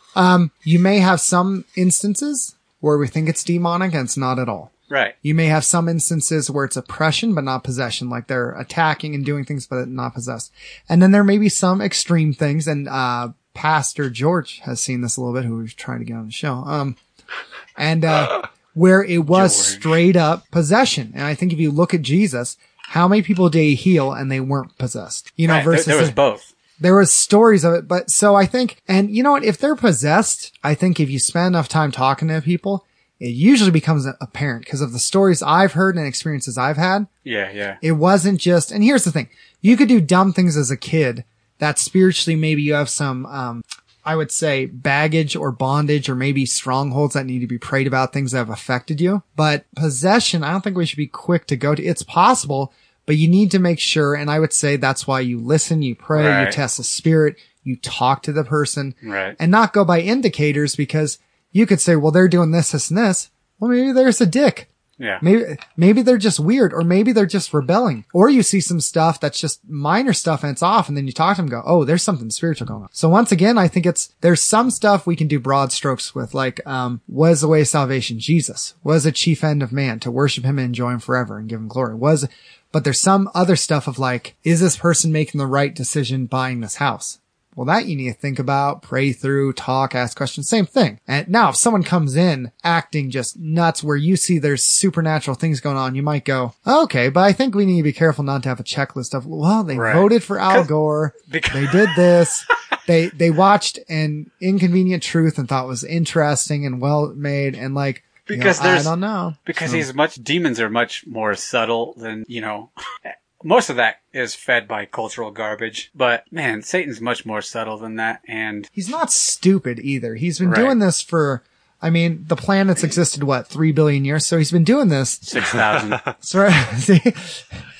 um, you may have some instances where we think it's demonic and it's not at all. Right. You may have some instances where it's oppression but not possession, like they're attacking and doing things but not possessed. And then there may be some extreme things, and uh, Pastor George has seen this a little bit, who was trying to get on the show. Um, and uh, where it was George. straight up possession. And I think if you look at Jesus, how many people did he heal and they weren't possessed? You know, Right, versus there was the- both. there was stories of it, but so I think, and you know what? If they're possessed, I think if you spend enough time talking to people, it usually becomes apparent because of the stories I've heard and experiences I've had. Yeah, yeah. It wasn't just, and here's the thing. You could do dumb things as a kid that spiritually maybe you have some, um, I would say baggage or bondage or maybe strongholds that need to be prayed about, things that have affected you. But possession, I don't think we should be quick to go to. It's possible, but you need to make sure. And I would say that's why you listen, you pray, you test the spirit, you talk to the person Right. and not go by indicators because you could say, well, they're doing this, this, and this. Well, maybe there's a dick. Yeah. Maybe, maybe they're just weird or maybe they're just rebelling or you see some stuff that's just minor stuff and it's off and then you talk to them and go, Oh, there's something spiritual going on. So once again, I think it's, there's some stuff we can do broad strokes with, like, um, what is the way of salvation? Jesus was a chief end of man to worship him and enjoy him forever and give him glory was, but there's some other stuff of like, is this person making the right decision buying this house? Well, that you need to think about, pray through, talk, ask questions, same thing. And now if someone comes in acting just nuts where you see there's supernatural things going on, you might go, okay, but I think we need to be careful not to have a checklist of, well, they Right. voted for Al Gore. because- They did this. they, they watched an inconvenient truth and thought was interesting and well made and like, you know, Because I there's- don't know. Because So- he's much demons are much more subtle than you know. Most of that is fed by cultural garbage, but man, Satan's much more subtle than that. And he's not stupid either. He's been Right. doing this for, I mean, the planet's existed what, three billion years? So he's been doing this six thousand. So, see,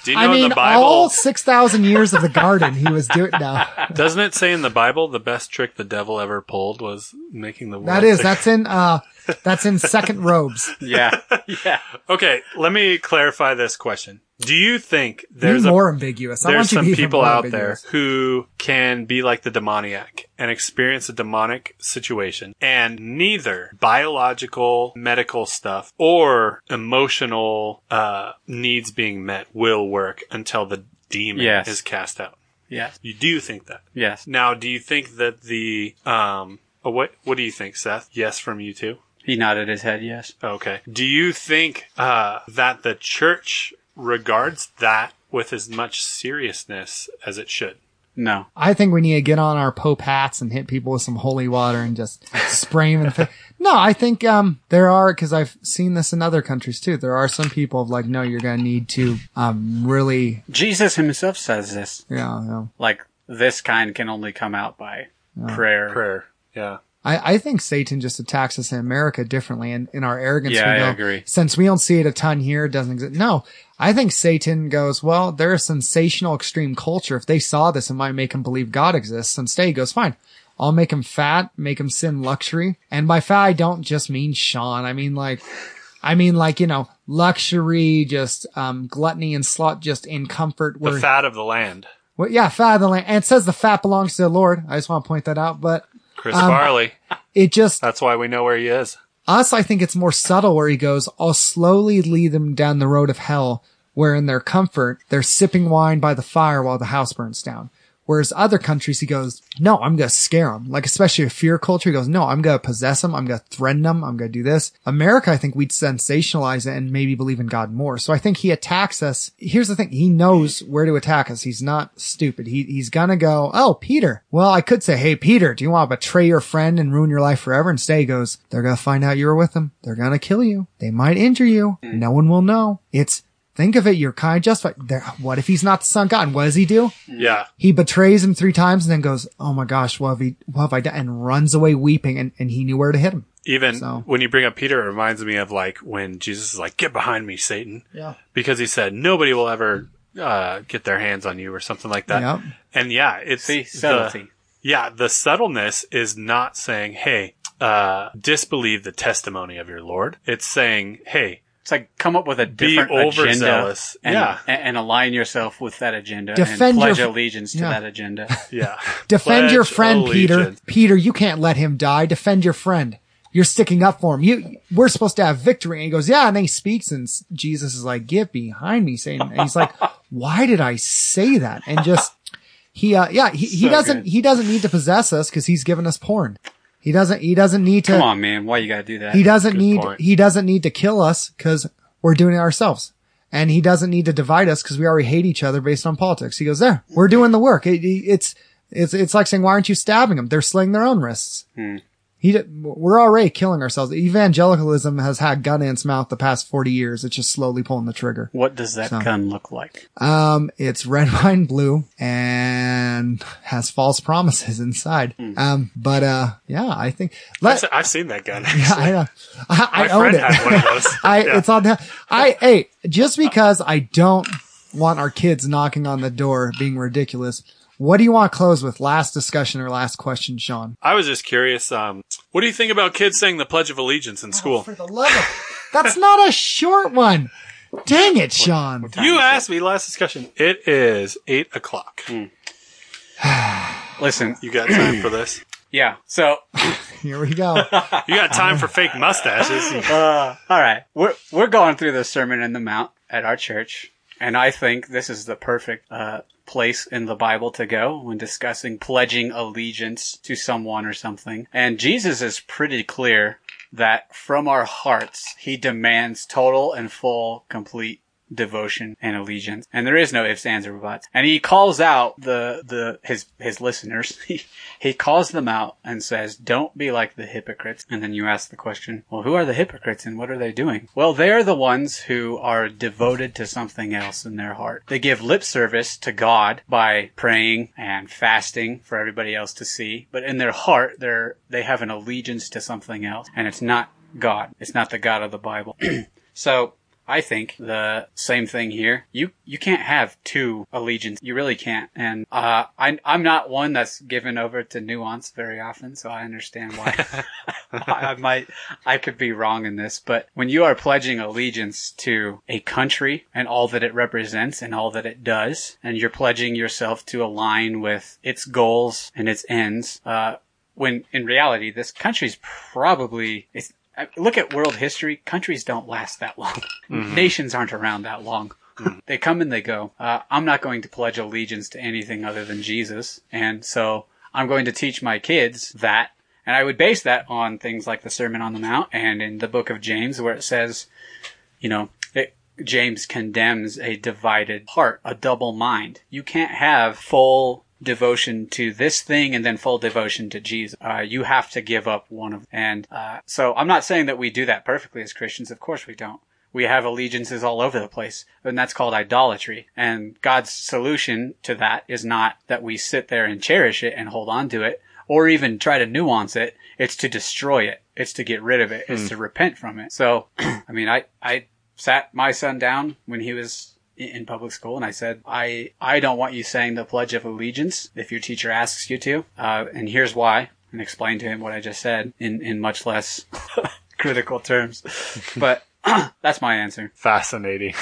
Do you know I mean, the Bible? all 6,000 years of the garden, he was doing now. Doesn't it say in the Bible the best trick the devil ever pulled was making the world? That is, that's in, uh, that's in second robes. yeah, yeah. okay. Let me clarify this question. Do you think Be there's a more ambiguous. I there's want you to some be people out ambiguous. there who can be like the demoniac and experience a demonic situation and neither biological medical stuff or emotional uh, needs being met will work until the demon Yes. is cast out. Yes, You do think that. yes. Now, do you think that the um oh, what what do you think, Seth? Yes from you too? He nodded his head. Yes. Okay. Do you think uh, that the church regards that with as much seriousness as it should? No. I think we need to get on our Pope hats and hit people with some holy water and just spray them in the face. No, I think, um, there are, cause I've seen this in other countries too. There are some people of like, no, you're going to need to, um, really, Jesus himself says this. yeah, yeah. Like this kind can only come out by prayer. Prayer. Yeah. I, I think Satan just attacks us in America differently and in our arrogance. Yeah, we I agree. Since we don't see it a ton here, it doesn't exist. No, I think Satan goes, well, they're a sensational extreme culture. If they saw this, it might make them believe God exists. Instead, he goes, fine. I'll make him fat, make him sin luxury. And by fat, I don't just mean Sean. I mean like, I mean like, you know, luxury, just, um, gluttony and slut, just in comfort. The Where, fat of the land. well, yeah, fat of the land. And it says the fat belongs to the Lord. I just want to point that out, but Chris Um, Farley. it just, That's why we know where he is. Us, I think it's more subtle where he goes, I'll slowly lead them down the road of hell where in their comfort, they're sipping wine by the fire while the house burns down. Whereas other countries, he goes, no, I'm going to scare them. Like, especially a fear culture. He goes, no, I'm going to possess them. I'm going to threaten them. I'm going to do this. America, I think we'd sensationalize it and maybe believe in God more. So I think he attacks us. Here's the thing. He knows where to attack us. He's not stupid. He, he's going to go, oh, Peter. Well, I could say, hey, Peter, do you want to betray your friend and ruin your life forever? Instead, he goes, they're going to find out you were with them. They're going to kill you. They might injure you. Hmm. No one will know. It's, Think of it, you're kind of justified. There, what if he's not the son of God? And what does he do? Yeah. He betrays him three times and then goes, Oh my gosh, what have he, what have I done? And runs away weeping and, and he knew where to hit him. Even So- when you bring up Peter, it reminds me of like when Jesus is like, get behind me, Satan. Yeah. Because he said, nobody will ever, uh, get their hands on you or something like that. Yep. And yeah, it's See, the- subtlety. yeah, the subtleness is not saying, hey, uh, disbelieve the testimony of your Lord. It's saying, hey, It's like come up with a Be different agenda and, Yeah. and, and align yourself with that agenda Defend and pledge your- allegiance to Yeah. that agenda. yeah. Defend your friend, Peter. allegiance. Peter, you can't let him die. Defend your friend. You're sticking up for him. You, we're supposed to have victory. And he goes, yeah. And then he speaks and Jesus is like, get behind me, Satan. And he's like, why did I say that? And just, he, uh, yeah, he, he So doesn't, good. he doesn't need to possess us because he's given us porn. He doesn't, he doesn't need to, Come on, man. Why you gotta do that? he doesn't Good need, point. he doesn't need to kill us because we're doing it ourselves. And he doesn't need to divide us because we already hate each other based on politics. He goes, there, we're doing the work. It, it's, it's, it's like saying, why aren't you stabbing them? They're slinging their own wrists. He, we're already killing ourselves. Evangelicalism has had gun in its mouth the past 40 years. It's just slowly pulling the trigger. What does that So- gun look like? Um, it's red, white, and blue and has false promises inside. Um, but, uh, yeah, I think, I've, let, se- I've seen that gun. yeah, I know. I, I My own friend it. had one of those. I Yeah. it's on that. I hey, just because I don't want our kids knocking on the door being ridiculous. What do you want to close with? Last discussion or last question, Sean? I was just curious. Um, what do you think about kids saying the Pledge of Allegiance in school? For the love of, that's not a short one. Dang it, Sean. You asked me last discussion. It is eight o'clock. Listen, You got time for this? yeah. So, Here we go. You got time for fake mustaches? uh, all right, we're we're going through the Sermon on the Mount at our church, and I think this is the perfect uh, place in the Bible to go when discussing pledging allegiance to someone or something. And Jesus is pretty clear that from our hearts, He demands total and full, complete devotion and allegiance. And there is no ifs, ands, or buts. And he calls out the, the, his, his listeners. He, he calls them out and says, don't be like the hypocrites. And then you ask the question, well, who are the hypocrites and what are they doing? Well, they're the ones who are devoted to something else in their heart. They give lip service to God by praying and fasting for everybody else to see. But in their heart, they're, they have an allegiance to something else. And it's not God. It's not the God of the Bible. so, I think the same thing here. You you can't have two allegiance. You really can't. And uh, I I'm not one that's given over to nuance very often, so I understand why. I might I could be wrong in this, but when you are pledging allegiance to a country and all that it represents and all that it does, and you're pledging yourself to align with its goals and its ends, uh, when in reality this country's probably it's I- look at world history. Countries don't last that long. Nations aren't around that long. They come and they go. Uh, i'm not going to pledge allegiance to anything other than jesus. And so i'm going to teach my kids that. And i would base that on things like the sermon on the mount and in the book of james where it says you know, it, James condemns a divided heart, a double mind. You can't have full devotion to this thing and then full devotion to Jesus. Uh, you have to give up one of, and uh, so I'm not saying that we do that perfectly as Christians. Of course we don't. We have allegiances all over the place, and that's called idolatry. And God's solution to that is not that we sit there and cherish it and hold on to it, or even try to nuance it. It's to destroy it. It's to get rid of it. It's to repent from it. So, I mean, I, I sat my son down when he was in public school and I said, I, I don't want you saying the Pledge of Allegiance if your teacher asks you to. Uh, and here's why. And explain to him what I just said in, in much less critical terms. But that's my answer. Fascinating.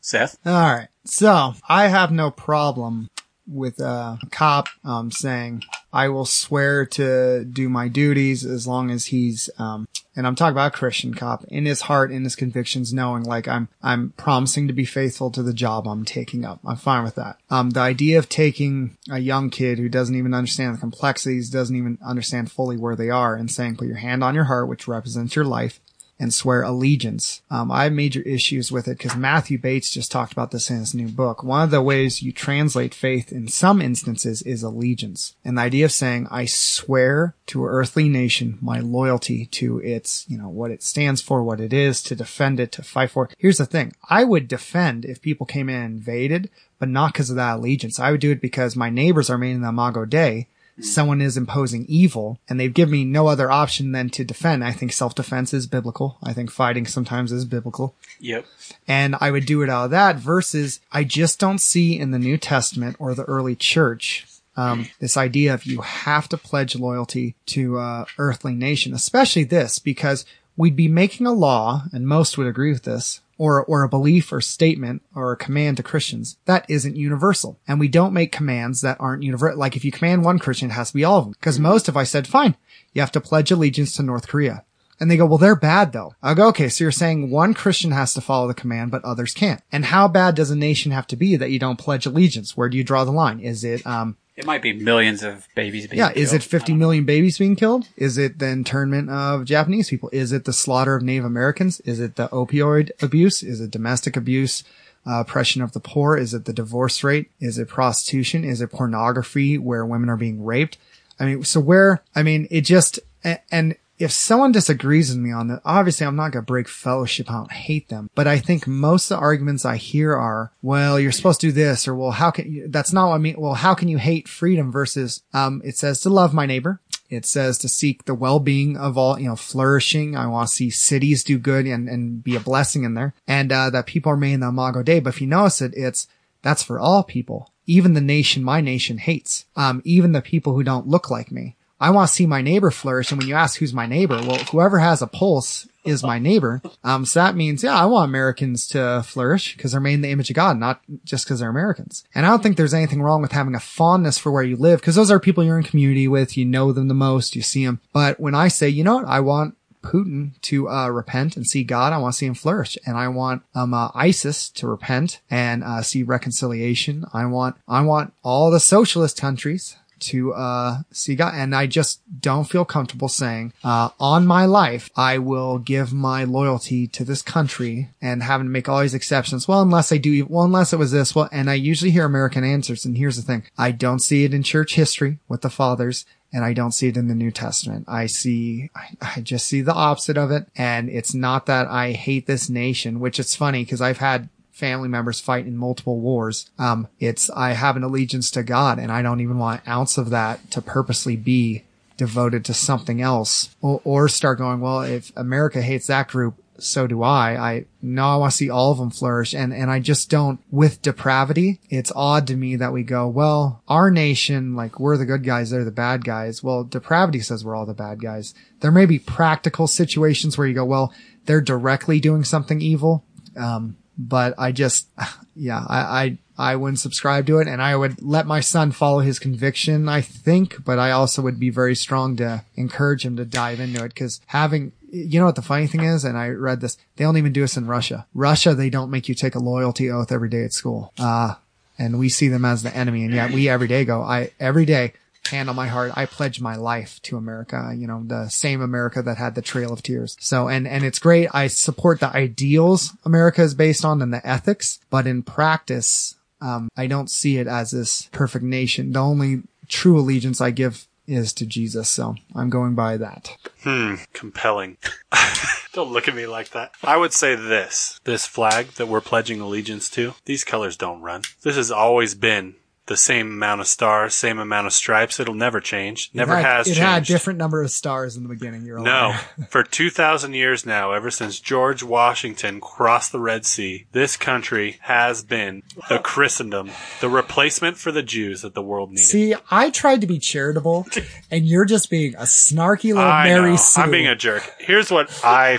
Seth? All right. So I have no problem with a cop um, saying, "I will swear to do my duties as long as he's." Um, and I'm talking about a Christian cop in his heart, in his convictions, knowing like I'm I'm promising to be faithful to the job I'm taking up. I'm fine with that. Um, the idea of taking a young kid who doesn't even understand the complexities, doesn't even understand fully where they are, and saying, "Put your hand on your heart," which represents your life, and swear allegiance. Um, I have major issues with it because Matthew Bates just talked about this in his new book. One of the ways you translate faith in some instances is allegiance. And the idea of saying, I swear to an earthly nation my loyalty to its, you know, what it stands for, what it is, to defend it, to fight for. Here's the thing. I would defend if people came in and invaded, but not because of that allegiance. I would do it because my neighbors are made in the Imago Dei someone is imposing evil and they've given me no other option than to defend. I think self-defense is biblical. I think fighting sometimes is biblical. Yep. And I would do it out of that versus I just don't see in the New Testament or the early church um, this idea of you have to pledge loyalty to a earthly nation, especially this, because we'd be making a law, and most would agree with this, or, or a belief or statement or a command to Christians that isn't universal. And we don't make commands that aren't universal. Like if you command one Christian, it has to be all of them. Cause most if I said, fine, you have to pledge allegiance to North Korea. And they go, well, they're bad though. I go, okay, so you're saying one Christian has to follow the command, but others can't. And how bad does a nation have to be that you don't pledge allegiance? Where do you draw the line? Is it, um, It might be millions of babies being yeah, is it 50 million babies being killed? Is it the internment of Japanese people? Is it the slaughter of Native Americans? Is it the opioid abuse? Is it domestic abuse? Uh, oppression of the poor? Is it the divorce rate? Is it prostitution? Is it pornography where women are being raped? I mean, so where, I mean, it just, a- and if someone disagrees with me on that, obviously I'm not going to break fellowship. I don't hate them, but I think most of the arguments I hear are, well, you're supposed to do this or, well, how can you, that's not what I mean. Well, how can you hate freedom versus, um, it says to love my neighbor. It says to seek the well-being of all, you know, flourishing. I want to see cities do good and, and be a blessing in there and, uh, that people are made in the Imago Dei. But if you notice it, it's, that's for all people. Even the nation my nation hates. Um, even the people who don't look like me. I want to see my neighbor flourish. And when you ask who's my neighbor, well, whoever has a pulse is my neighbor. Um, so that means, yeah, I want Americans to flourish because they're made in the image of God, not just because they're Americans. And I don't think there's anything wrong with having a fondness for where you live because those are people you're in community with. You know them the most. You see them. But when I say, you know what, I want Putin to uh, repent and see God. I want to see him flourish, and I want um, uh, ISIS to repent and uh, see reconciliation. I want I want all the socialist countries to uh, see God, and I just don't feel comfortable saying uh, on my life I will give my loyalty to this country and having to make all these exceptions. Well, unless I do, well, unless it was this. Well, and I usually hear American answers, and here's the thing: I don't see it in church history with the fathers and I don't see it in the New Testament. I see, I, I just see the opposite of it. And it's not that I hate this nation, which it's funny because I've had family members fight in multiple wars. Um, it's, I have an allegiance to God and I don't even want an ounce of that to purposely be devoted to something else or, or start going, well, if America hates that group, so do I. I no, I want to see all of them flourish. And, and I just don't, with depravity, it's odd to me that we go, well, our nation, like we're the good guys, they're the bad guys. Well, depravity says we're all the bad guys. There may be practical situations where you go, well, they're directly doing something evil. Um, but I just, yeah, I, I, I wouldn't subscribe to it and I would let my son follow his conviction, I think, but I also would be very strong to encourage him to dive into it because having, you know what the funny thing is? And I read this. They don't even do this in Russia. Russia, they don't make you take a loyalty oath every day at school. Uh, and we see them as the enemy. And yet we every day go, I, every day, hand on my heart, I pledge my life to America, you know, the same America that had the Trail of Tears. So, and, and it's great. I support the ideals America is based on and the ethics, but in practice, um, I don't see it as this perfect nation. The only true allegiance I give is to Jesus. So I'm going by that. Hmm, compelling. Don't look at me like that. I would say this this flag that we're pledging allegiance to, these colors don't run. This has always been the same amount of stars, same amount of stripes. It'll never change. Never it has it changed. had different number of stars in the beginning. You're a No, for 2,000 years now, ever since George Washington crossed the Red Sea, this country has been the Christendom, the replacement for the Jews that the world needed. See, I tried to be charitable, and you're just being a snarky little I Mary know. Sue. I'm being a jerk. Here's what I.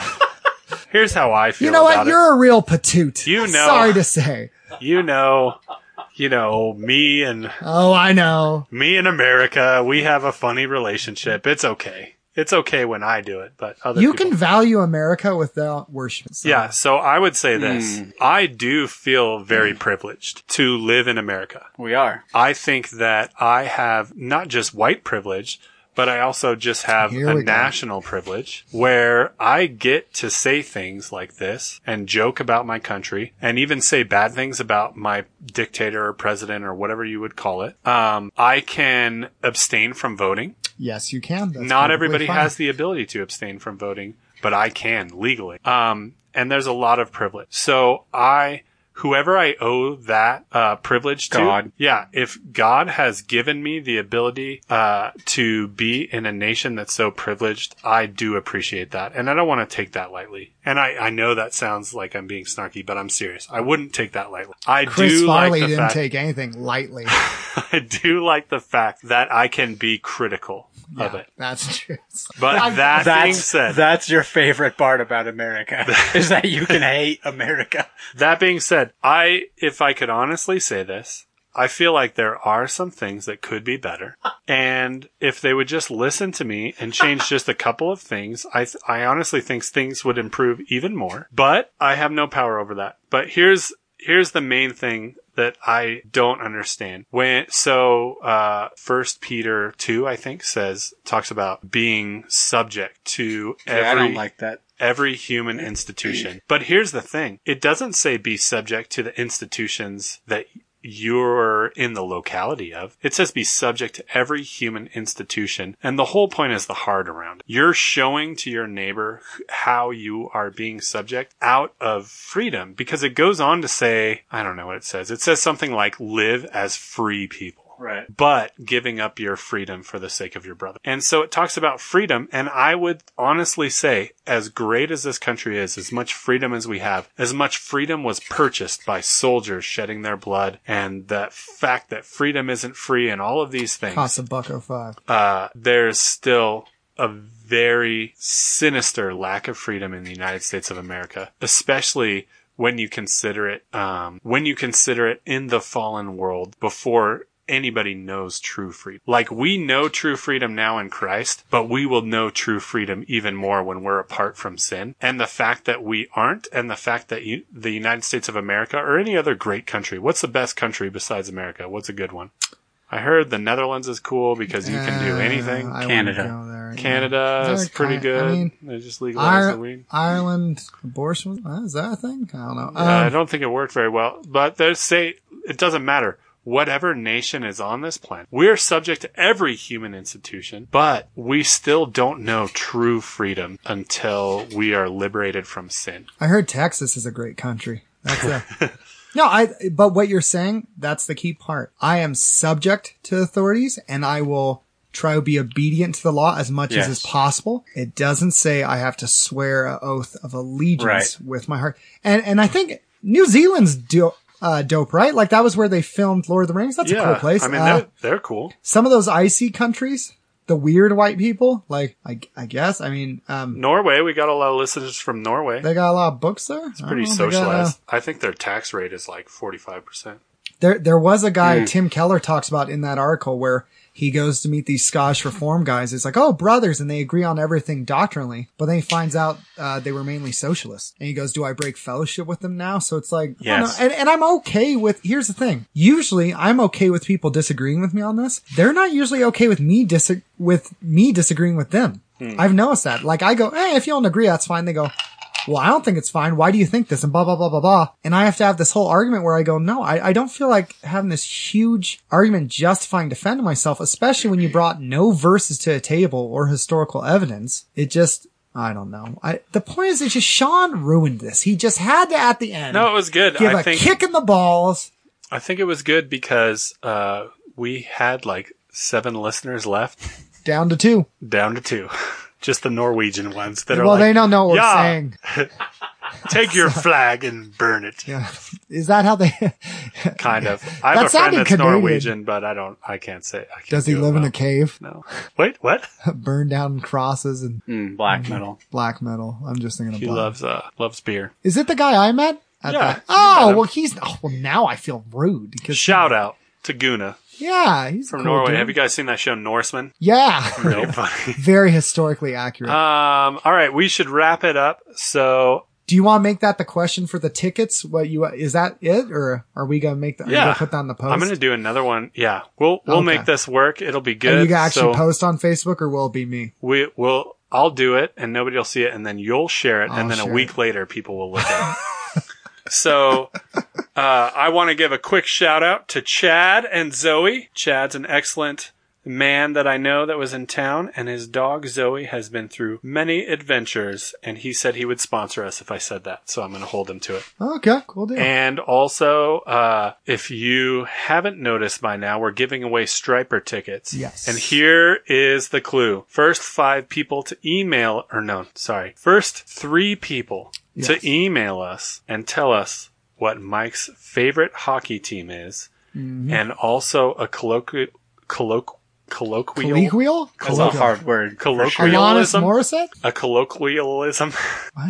Here's how I feel you know what? You're a real patoot. You know. Sorry to say. You know. You know, me and Oh, I know. me and America, we have a funny relationship. It's okay. It's okay when I do it, but other You people can value America without worship. So- Yeah, so I would say this. Hmm. I do feel very privileged to live in America. We are. I think that I have not just white privilege, but I also just have Here a go. national privilege where I get to say things like this and joke about my country and even say bad things about my dictator or president or whatever you would call it. Um, I can abstain from voting. Yes, you can. That's Not everybody fine. has the ability to abstain from voting, but I can legally. Um, and there's a lot of privilege. So I, whoever I owe that uh, privilege to, God. yeah, if God has given me the ability uh, to be in a nation that's so privileged, I do appreciate that, and I don't want to take that lightly. And I, I know that sounds like I'm being snarky, but I'm serious. I wouldn't take that lightly. I Chris do Farley like the didn't fact. take anything lightly. I do like the fact that I can be critical of it. That's true. But that being said, that's your favorite part about America is that you can hate America. That being said, I, if I could honestly say this, I feel like there are some things that could be better. And if they would just listen to me and change just a couple of things, I, th- I honestly think things would improve even more. But I have no power over that. But here's, here's the main thing that I don't understand. When so uh first Peter 2 I think says talks about being subject to every I don't like that. Every human institution. But here's the thing. It doesn't say be subject to the institutions that you're in the locality of. It says be subject to every human institution. And the whole point is the heart around it. You're showing to your neighbor how you are being subject out of freedom because it goes on to say, I don't know what it says. It says something like live as free people Right. but giving up your freedom for the sake of your brother. And so it talks about freedom. And I would honestly say, as great as this country is, as much freedom as we have, as much freedom was purchased by soldiers shedding their blood and the fact that freedom isn't free and all of these things, Costs a buck oh five. uh, there's still a very sinister lack of freedom in the United States of America, especially when you consider it, um, when you consider it in the fallen world before anybody knows true freedom. Like we know true freedom now in Christ, but we will know true freedom even more when we're apart from sin. And the fact that we aren't, and the fact that you, the United States of America or any other great country, what's the best country besides America? What's a good one? I heard the Netherlands is cool because you can do Uh, anything. I Canada. go there, yeah. Canada They're is pretty kind- good. I mean, they just legalized the weed. Ireland abortion is that a thing? I don't know. Uh, I Um, don't think it worked very well, but they say it doesn't matter. Whatever nation is on this planet, we're subject to every human institution, but we still don't know true freedom until we are liberated from sin. I heard Texas is a great country. That's a no. I but what you're saying that's the key part. I am subject to authorities, and I will try to be obedient to the law as much as is possible. It doesn't say I have to swear an oath of allegiance Right. with my heart. And and I think New Zealand's do, uh, dope, right? Like that was where they filmed Lord of the Rings. That's a cool place. I mean, Uh, they're, they're cool. some of those icy countries, the weird white people, like I, I guess. I mean, um, Norway, we got a lot of listeners from Norway. they got a lot of books there. It's Pretty socialized. I think their tax rate is like 45%. There, there was a guy Tim Keller talks about in that article where he goes to meet these Scottish reform guys. It's like, oh, brothers, and they agree on everything doctrinally. But then he finds out uh, they were mainly socialists, and he goes, "Do I break fellowship with them now?" So it's like, Yes. and and I'm okay with. Here's the thing: usually I'm okay with people disagreeing with me on this. They're not usually okay with me dis with me disagreeing with them. Hmm. I've noticed that. Like I go, hey, if you don't agree, that's fine. They go, well, I don't think it's fine. Why do you think this? And blah, blah, blah, blah, blah. And I have to have this whole argument where I go, no, I, I don't feel like having this huge argument justifying defending myself, especially when you brought no verses to a table or historical evidence. It just, I don't know. I, the point is, it's just Sean ruined this. He just had to, at the end, No, it was good. give I a think kick in the balls. I think it was good because uh, we had like seven listeners left, Down to two. down to two. Just the Norwegian ones that are Well, like, they don't know what "Yeah, we're saying. take your flag and burn it. Yeah. Is that how they, Kind of. I have That a friend that's Canadian. Norwegian, but I don't. I can't say. I can't does he do live in well. a cave, No. Wait, what? burn down crosses and Mm, black metal. black metal? I'm just thinking of He black. loves uh loves beer. Is it the guy I met? at Yeah, that. you Oh, met well, he's, oh, well, now I feel rude because, Shout out to Guna yeah, he's a from cool Norway. dude. Have you guys seen that show Norsemen? Yeah. Pretty funny. Very historically accurate. Um, all right, we should wrap it up. So Do you want to make that the question for the tickets? What you, is that it? Or are we going to make that, Yeah. going to put that on the post? I'm going to do another one. Yeah, we'll we'll Okay. make this work. It'll be Are good. you going to actually so post on Facebook or will it be me? we will. I'll do it, and nobody will see it, and then you'll share it, I'll and then a share week later, people will look at it. so, uh, I want to give a quick shout out to Chad and Zoe. Chad's an excellent man that I know that was in town, and his dog Zoe has been through many adventures, and he said he would sponsor us if I said that. So I'm going to hold him to it. Okay, cool deal. And also, uh, if you haven't noticed by now, we're giving away Stryper tickets. Yes. And here is the clue. First five people to email, or no, sorry. First three people Yes. to email us and tell us what Mike's favorite hockey team is, Mm-hmm. and also a colloquial, colloq- colloquial, Colloquial? That's a hard word. Alanis colloquialism, Morissette? a colloquialism,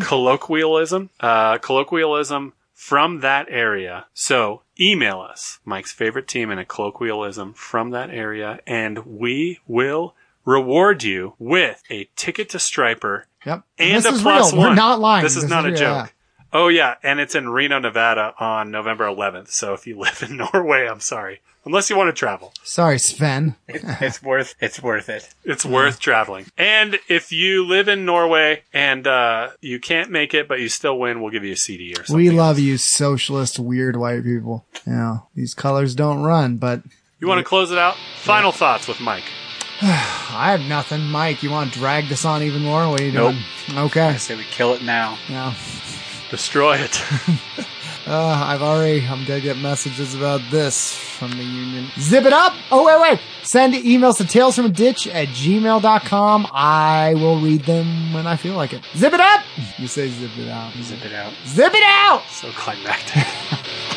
colloquialism, uh, colloquialism from that area. So email us, Mike's favorite team and a colloquialism from that area, and we will reward you with a ticket to Stryper Yep. and this a is plus real. one. We're not lying. This is not a real, joke. Oh yeah, and it's in Reno, Nevada on November 11th. So if you live in Norway, I'm sorry. Unless you want to travel. Sorry, Sven. It's worth. It's worth it. It's worth traveling. And if you live in Norway and uh, you can't make it, but you still win, we'll give you a CD or something. We love you, socialist, weird white people. Yeah, these colors don't run, but You want to close it out? Final thoughts with Mike. I have nothing. Mike, you want to drag this on even more? What are you Nope. doing? Okay. I say we kill it now. Yeah. Destroy it. Uh, I've already, I'm gonna get messages about this from the union. Zip it up! Oh, wait, wait! Send emails to talesfromaditch at gmail.com. I will read them when I feel like it. Zip it up! You say zip it out. Zip it out. Zip it out! so climactic.